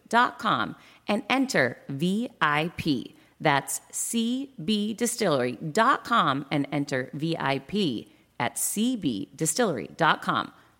cbdistillery.com and enter VIP. That's cbdistillery.com and enter VIP at cbdistillery.com.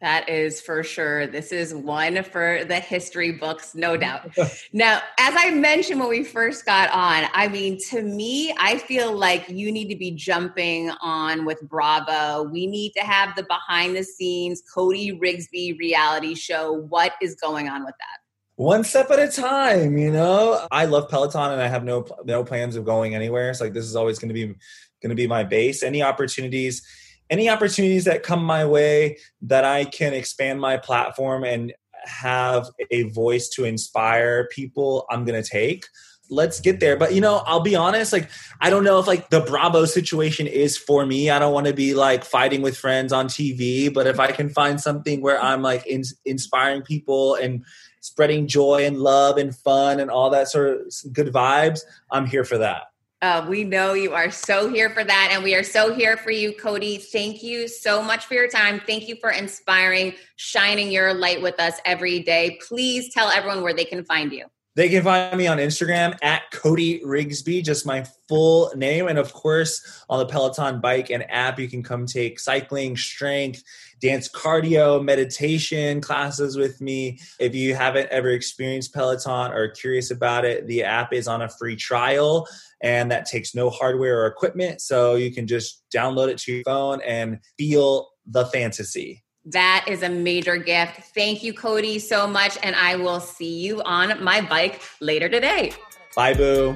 That is for sure. This is one for the history books, no doubt. now, as I mentioned when we first got on, I mean, to me, I feel like you need to be jumping on with Bravo. We need to have the behind the scenes Cody Rigsby reality show. What is going on with that? One step at a time, you know. I love Peloton and I have no no plans of going anywhere. It's like this is always going to be going to be my base. Any opportunities any opportunities that come my way that I can expand my platform and have a voice to inspire people, I'm going to take. Let's get there. But you know, I'll be honest, like I don't know if like the Bravo situation is for me. I don't want to be like fighting with friends on TV, but if I can find something where I'm like in, inspiring people and spreading joy and love and fun and all that sort of good vibes, I'm here for that. Uh, we know you are so here for that, and we are so here for you, Cody. Thank you so much for your time. Thank you for inspiring, shining your light with us every day. Please tell everyone where they can find you. They can find me on Instagram at Cody Rigsby, just my full name. And of course, on the Peloton bike and app, you can come take cycling, strength, dance cardio, meditation classes with me. If you haven't ever experienced Peloton or curious about it, the app is on a free trial and that takes no hardware or equipment. So you can just download it to your phone and feel the fantasy. That is a major gift. Thank you, Cody, so much. And I will see you on my bike later today. Bye, boo.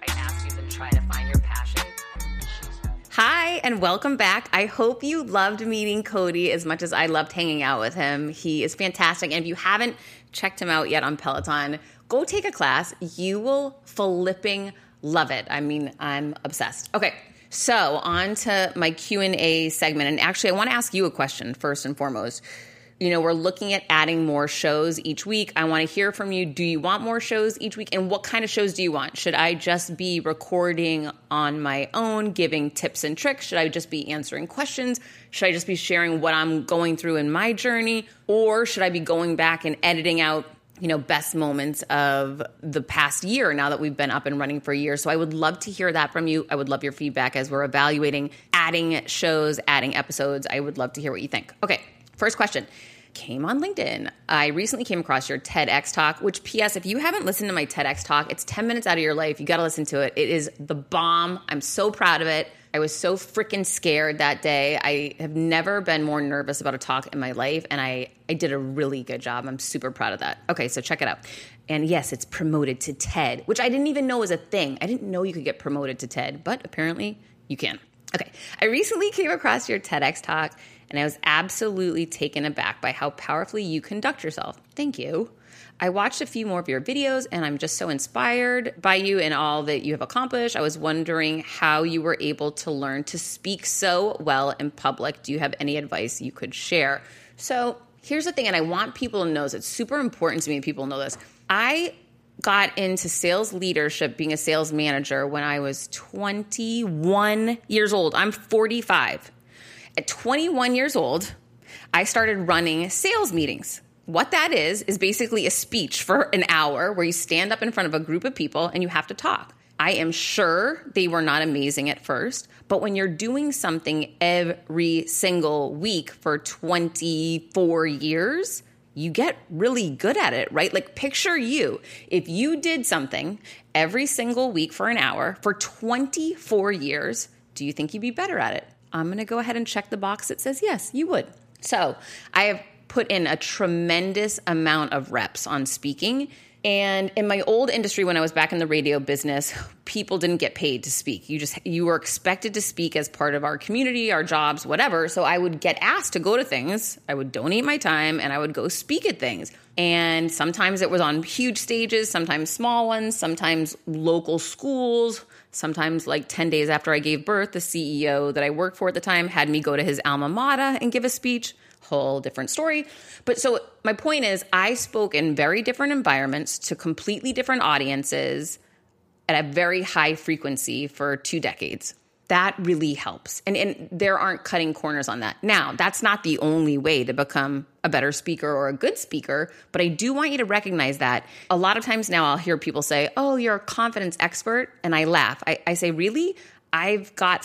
I asked you to try to find your passion. Hi, and welcome back. I hope you loved meeting Cody as much as I loved hanging out with him. He is fantastic. And if you haven't checked him out yet on Peloton, go take a class. You will flipping love it. I mean, I'm obsessed. Okay. So, on to my Q&A segment. And actually, I want to ask you a question first and foremost you know, we're looking at adding more shows each week. I want to hear from you. Do you want more shows each week? And what kind of shows do you want? Should I just be recording on my own, giving tips and tricks? Should I just be answering questions? Should I just be sharing what I'm going through in my journey? Or should I be going back and editing out you know, best moments of the past year now that we've been up and running for a year. So I would love to hear that from you. I would love your feedback as we're evaluating adding shows, adding episodes. I would love to hear what you think. Okay, First question came on LinkedIn. I recently came across your TEDx talk, which, P.S., if you haven't listened to my TEDx talk, it's 10 minutes out of your life. You got to listen to it. It is the bomb. I'm so proud of it. I was so freaking scared that day. I have never been more nervous about a talk in my life, and I, I did a really good job. I'm super proud of that. Okay, so check it out. And yes, it's promoted to TED, which I didn't even know was a thing. I didn't know you could get promoted to TED, but apparently you can. Okay, I recently came across your TEDx talk and I was absolutely taken aback by how powerfully you conduct yourself. Thank you. I watched a few more of your videos and I'm just so inspired by you and all that you have accomplished. I was wondering how you were able to learn to speak so well in public. Do you have any advice you could share? So, here's the thing, and I want people to know this. It's super important to me people know this. I got into sales leadership, being a sales manager, when I was 21 years old. I'm 45. At 21 years old, I started running sales meetings. What that is, is basically a speech for an hour where you stand up in front of a group of people and you have to talk. I am sure they were not amazing at first, but when you're doing something every single week for 24 years, you get really good at it, right? Like, picture you. If you did something every single week for an hour for 24 years, do you think you'd be better at it? I'm to go ahead and check the box that says yes, you would. So I have put in a tremendous amount of reps on speaking. And in my old industry, when I was back in the radio business, people didn't get paid to speak. You just you were expected to speak as part of our community, our jobs, whatever. So I would get asked to go to things. I would donate my time and I would go speak at things. And sometimes it was on huge stages, sometimes small ones, sometimes local schools, Sometimes, like 10 days after I gave birth, the CEO that I worked for at the time had me go to his alma mater and give a speech. Whole different story. But so my point is, I spoke in very different environments to completely different audiences at a very high frequency for two decades that really helps. And, and there aren't cutting corners on that. Now, that's not the only way to become a better speaker or a good speaker, but I do want you to recognize that. A lot of times now I'll hear people say, Oh, you're a confidence expert. And I laugh. I, I say, Really? I've got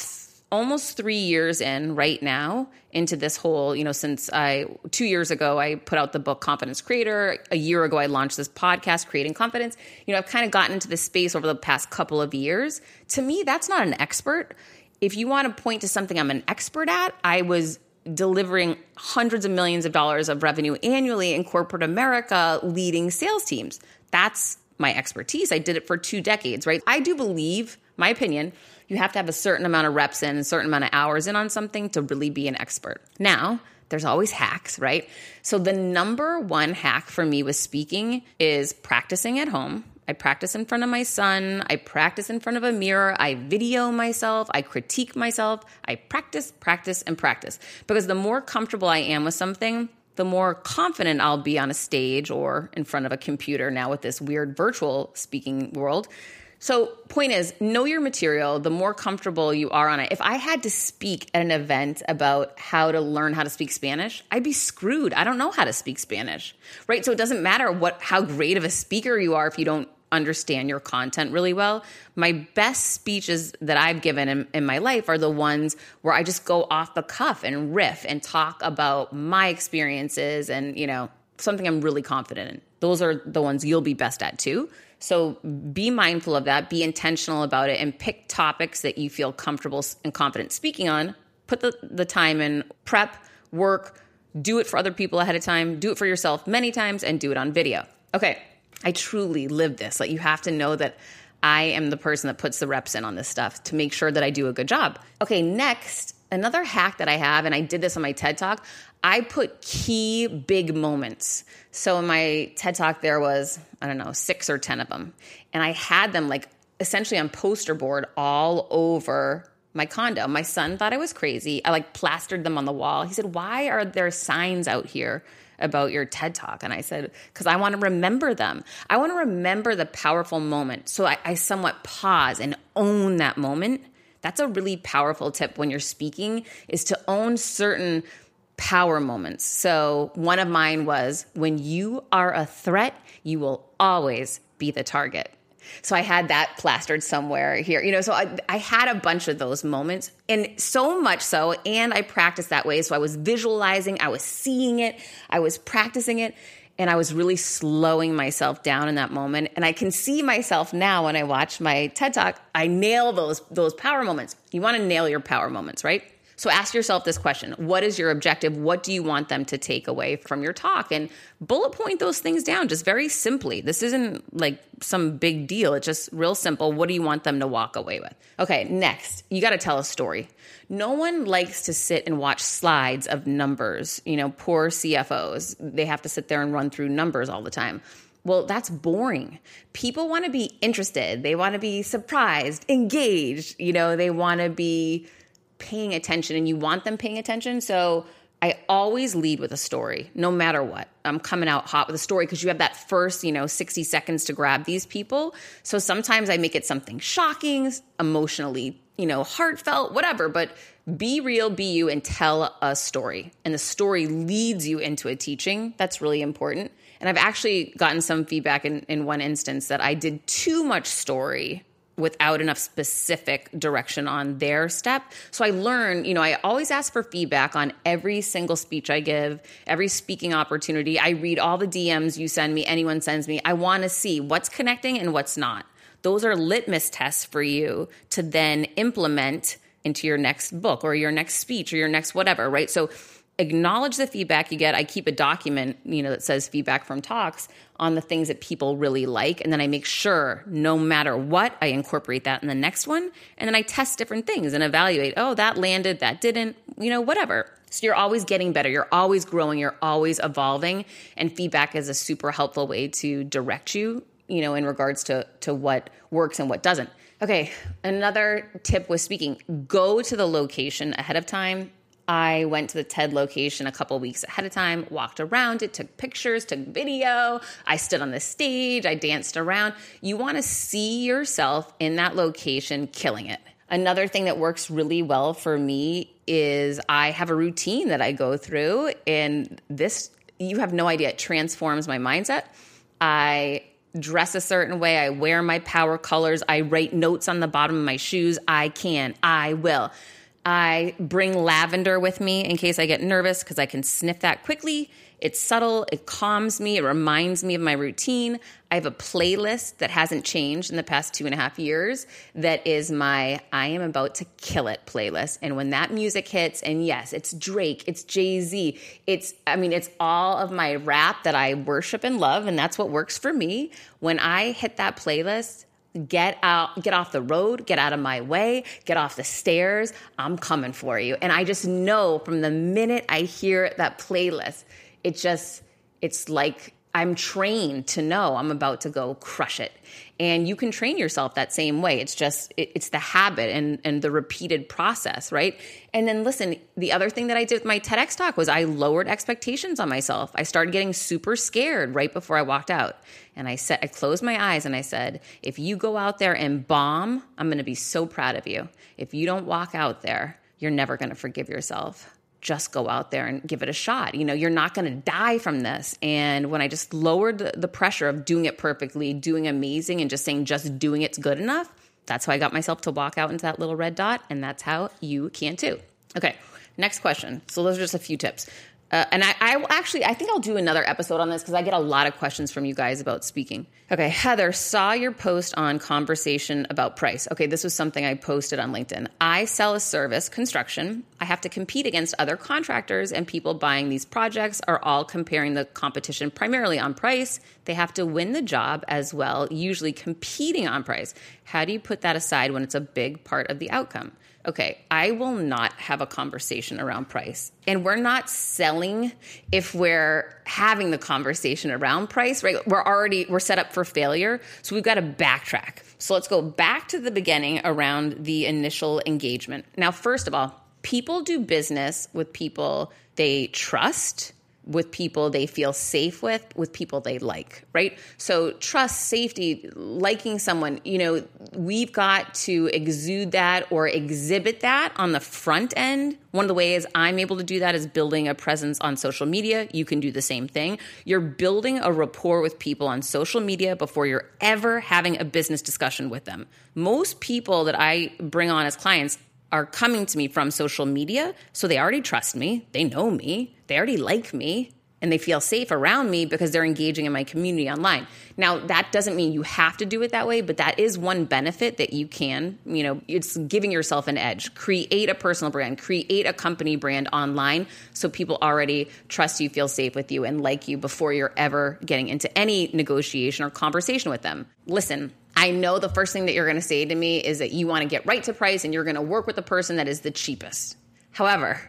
almost three years in right now into this whole, you know, since I, two years ago, I put out the book Confidence Creator. A year ago, I launched this podcast, Creating Confidence. You know, I've kind of gotten into this space over the past couple of years. To me, that's not an expert. If you want to point to something I'm an expert at, I was delivering hundreds of millions of dollars of revenue annually in corporate America leading sales teams. That's my expertise. I did it for two decades, right? I do believe, my opinion, you have to have a certain amount of reps in, a certain amount of hours in on something to really be an expert. Now, there's always hacks, right? So the number one hack for me with speaking is practicing at home. I practice in front of my son. I practice in front of a mirror. I video myself. I critique myself. I practice, practice, and practice. Because the more comfortable I am with something, the more confident I'll be on a stage or in front of a computer now with this weird virtual speaking world. So, point is, know your material. The more comfortable you are on it. If I had to speak at an event about how to learn how to speak Spanish, I'd be screwed. I don't know how to speak Spanish, right? So it doesn't matter what how great of a speaker you are if you don't understand your content really well. My best speeches that I've given in, in, my life are the ones where I just go off the cuff and riff and talk about my experiences and, you know, something I'm really confident in. Those are the ones you'll be best at too. So be mindful of that, be intentional about it, and pick topics that you feel comfortable and confident speaking on. Put the, the time in, prep, work, do it for other people ahead of time, do it for yourself many times, and do it on video. Okay, I truly live this. Like you have to know that I am the person that puts the reps in on this stuff to make sure that I do a good job. Okay, next, another hack that I have, and I did this on my TED Talk, I put key big moments. So in my TED Talk, there was, I don't know, six or 10 of them. And I had them like essentially on poster board all over my condo. My son thought I was crazy. I like plastered them on the wall. He said, Why are there signs out here? about your TED talk. And I said, because I want to remember them. I want to remember the powerful moment. So I, I, somewhat pause and own that moment. That's a really powerful tip when you're speaking is to own certain power moments. So one of mine was when you are a threat, you will always be the target. So I had that plastered somewhere here, you know. So I, I had a bunch of those moments, and so much so, and I practiced that way. So I was visualizing, I was seeing it, I was practicing it, and I was really slowing myself down in that moment. And I can see myself now when I watch my TED Talk. I nail those those power moments. You want to nail your power moments, right? So ask yourself this question What is your objective? What do you want them to take away from your talk? And bullet point those things down just very simply. This isn't like some big deal. It's just real simple. What do you want them to walk away with? Okay, next, you got to tell a story. No one likes to sit and watch slides of numbers. You know, poor CFOs, they have to sit there and run through numbers all the time. Well, that's boring. People want to be interested. They want to be surprised, engaged. You know, they want to be paying attention and you want them paying attention. So I always lead with a story, no matter what. I'm coming out hot with a story because you have that first, you know, 60 seconds to grab these people. So sometimes I make it something shocking, emotionally, you know, heartfelt, whatever, but be real, be you, and tell a story. And the story leads you into a teaching. That's really important. And I've actually gotten some feedback in, in one instance that I did too much story without enough specific direction on their step. So I learn, you know, I always ask for feedback on every single speech I give, every speaking opportunity. I read all the DMs you send me, anyone sends me. I want to see what's connecting and what's not. Those are litmus tests for you to then implement into your next book or your next speech or your next whatever, right? So acknowledge the feedback you get. I keep a document, you know, that says feedback from talks on the things that people really like. And then I make sure no matter what, I incorporate that in the next one. And then I test different things and evaluate, oh, that landed, that didn't, you know, whatever. So you're always getting better, you're always growing, you're always evolving. And feedback is a super helpful way to direct you, you know, in regards to, to what works and what doesn't. Okay, another tip with speaking go to the location ahead of time I went to the TED location a couple weeks ahead of time, walked around it, took pictures, took video. I stood on the stage, I danced around. You want to see yourself in that location killing it. Another thing that works really well for me is I have a routine that I go through, and this, you have no idea, it transforms my mindset. I dress a certain way, I wear my power colors, I write notes on the bottom of my shoes. I can, I will. I bring lavender with me in case I get nervous because I can sniff that quickly. It's subtle, it calms me, it reminds me of my routine. I have a playlist that hasn't changed in the past two and a half years that is my I am about to kill it playlist. And when that music hits, and yes, it's Drake, it's Jay Z, it's, I mean, it's all of my rap that I worship and love, and that's what works for me. When I hit that playlist, get out get off the road get out of my way get off the stairs. I'm coming for you. And i just know from the minute i hear that playlist it just it's like i'm trained to know i'm about to go crush it. And you can train yourself that same way. It's just it, it's the habit and and the repeated process right? And then listen the other thing that i did with my tedx talk was i lowered expectations on myself. I started getting super scared right before i walked out and i said i closed my eyes and i said if you go out there and bomb i'm going to be so proud of you if you don't walk out there you're never going to forgive yourself just go out there and give it a shot. You know, you're not going to die from this. And when I just lowered the, pressure of doing it perfectly, doing amazing, and just saying just doing it's good enough, that's how I got myself to walk out into that little red dot. And that's how you can too. Okay, next question. So those are just a few tips. Uh, and I, I actually, I think I'll do another episode on this because I get a lot of questions from you guys about speaking. Okay, Heather, saw your post on conversation about price. Okay, this was something I posted on LinkedIn. I sell a service, construction. I have to compete against other contractors, and people buying these projects are all comparing the competition primarily on price. They have to win the job as well, usually competing on price. How do you put that aside when it's a big part of the outcome? Okay, I will not have a conversation around price. And we're not selling if we're having the conversation around price, right? We're already we're set up for failure. So we've got to backtrack. So let's go back to the beginning around the initial engagement. Now, first of all, people do business with people they trust with people they feel safe with, with people they like, right? So, trust, safety, liking someone, you know, we've got to exude that or exhibit that on the front end. One of the ways I'm able to do that is building a presence on social media. You can do the same thing. You're building a rapport with people on social media before you're ever having a business discussion with them. Most people that I bring on as clients are coming to me from social media. So they already trust me, they know me, they already like me, and they feel safe around me because they're engaging in my community online. Now, that doesn't mean you have to do it that way, but that is one benefit that you can, you know, it's giving yourself an edge. Create a personal brand, create a company brand online so people already trust you, feel safe with you, and like you before you're ever getting into any negotiation or conversation with them. Listen, I know the first thing that you're going to say to me is that you want to get right to price and you're going to work with the person that is the cheapest. However,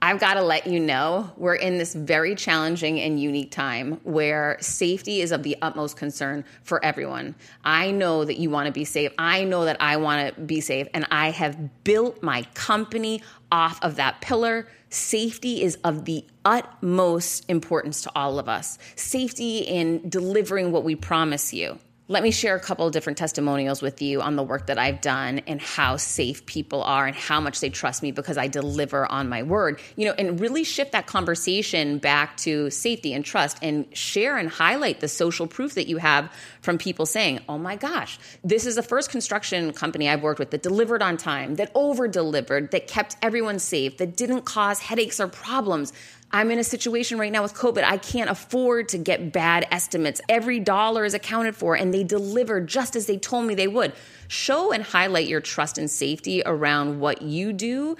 I've got to let you know we're in this very challenging and unique time where safety is of the utmost concern for everyone. I know that you want to be safe. I know that I want to be safe. And I have built my company off of that pillar. Safety is of the utmost importance to all of us. Safety in delivering what we promise you let me share a couple of different testimonials with you on the work that I've done and how safe people are and how much they trust me because I deliver on my word. You know, and really shift that conversation back to safety and trust and share and highlight the social proof that you have from people saying, "Oh my gosh, this is the first construction company I've worked with that delivered on time, that over delivered, that kept everyone safe, that didn't cause headaches or problems." I'm in a situation right now with COVID. I can't afford to get bad estimates. Every dollar is accounted for, and they deliver just as they told me they would. Show and highlight your trust and safety around what you do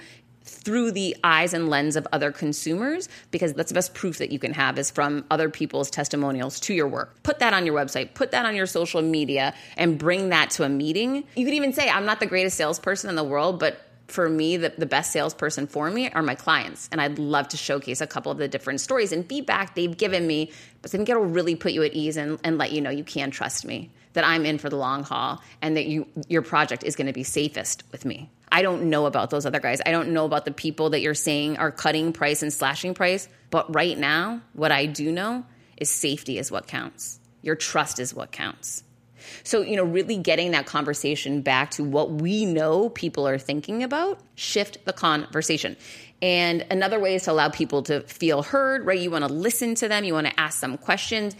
through the eyes and lens of other consumers because that's the best proof that you can have is from other people's testimonials to your work. Put that on your website, put that on your social media and bring that to a meeting. You could even say I'm not the greatest salesperson in the world, but for me, the, the best salesperson for me are my clients. And I'd love to showcase a couple of the different stories and feedback they've given me. But I think it'll really put you at ease and, and let you know you can trust me, that I'm in for the long haul, and that you your project is going to be safest with me. I don't know about those other guys. I don't know about the people that you're saying are cutting price and slashing price. But right now, what I do know is safety is what counts. Your trust is what counts. So, you know, really getting that conversation back to what we know people are thinking about, shift the conversation. And another way is to allow people to feel heard, right? You want to listen to them, you want to ask them questions.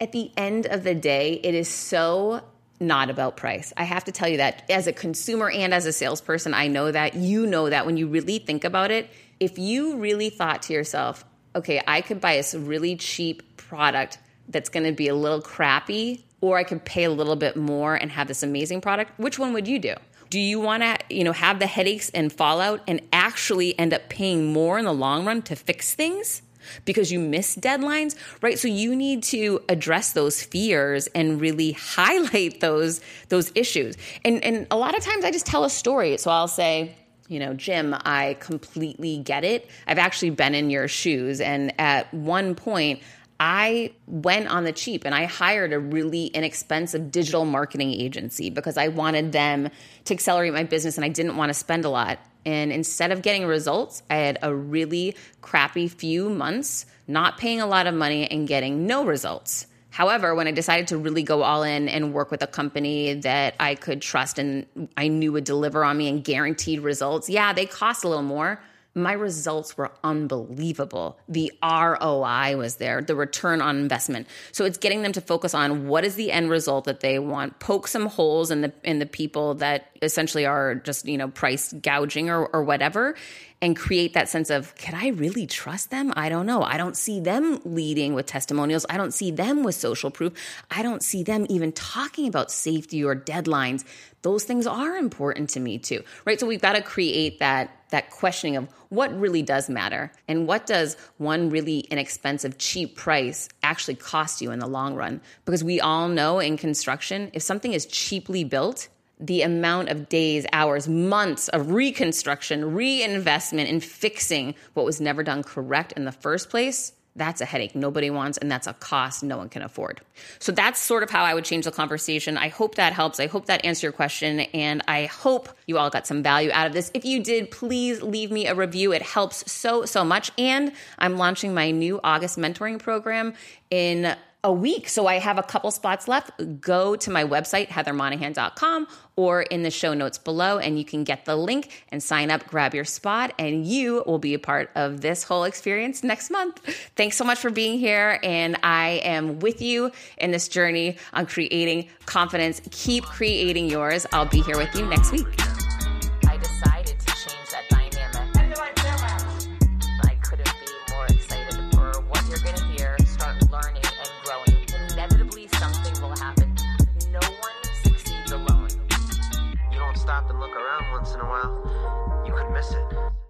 At the end of the day, it is so not about price. I have to tell you that as a consumer and as a salesperson, I know that you know that when you really think about it, if you really thought to yourself, okay, I could buy a really cheap product that's going to be a little crappy or I could pay a little bit more and have this amazing product, which one would you do? Do you want to, you know, have the headaches and fallout and actually end up paying more in the long run to fix things? because you miss deadlines, right? So you need to address those fears and really highlight those those issues. And and a lot of times I just tell a story. So I'll say, you know, Jim, I completely get it. I've actually been in your shoes and at one point I went on the cheap and I hired a really inexpensive digital marketing agency because I wanted them to accelerate my business and I didn't want to spend a lot. And instead of getting results, I had a really crappy few months not paying a lot of money and getting no results. However, when I decided to really go all in and work with a company that I could trust and I knew would deliver on me and guaranteed results, yeah, they cost a little more, my results were unbelievable. The ROI was there, the return on investment. So it's getting them to focus on what is the end result that they want, poke some holes in the in the people that essentially are just, you know, price gouging or, or whatever, and create that sense of, can I really trust them? I don't know. I don't see them leading with testimonials. I don't see them with social proof. I don't see them even talking about safety or deadlines. Those things are important to me too, right? So we've got to create that that questioning of what really does matter and what does one really inexpensive cheap price actually cost you in the long run. Because we all know in construction if something is cheaply built the amount of days, hours, months of reconstruction, reinvestment in fixing what was never done correct in the first place, that's a headache nobody wants, and that's a cost no one can afford. So that's sort of how I would change the conversation. I hope that helps. I hope that answered your question, and I hope you all got some value out of this. If you did, please leave me a review. It helps so, so much. And I'm launching my new August mentoring program in a week. So I have a couple spots left. Go to my website, heathermonahan.com, or in the show notes below, and you can get the link and sign up, grab your spot, and you will be a part of this whole experience next month. Thanks so much for being here. And I am with you in this journey on creating confidence. Keep creating yours. I'll be here with you next week.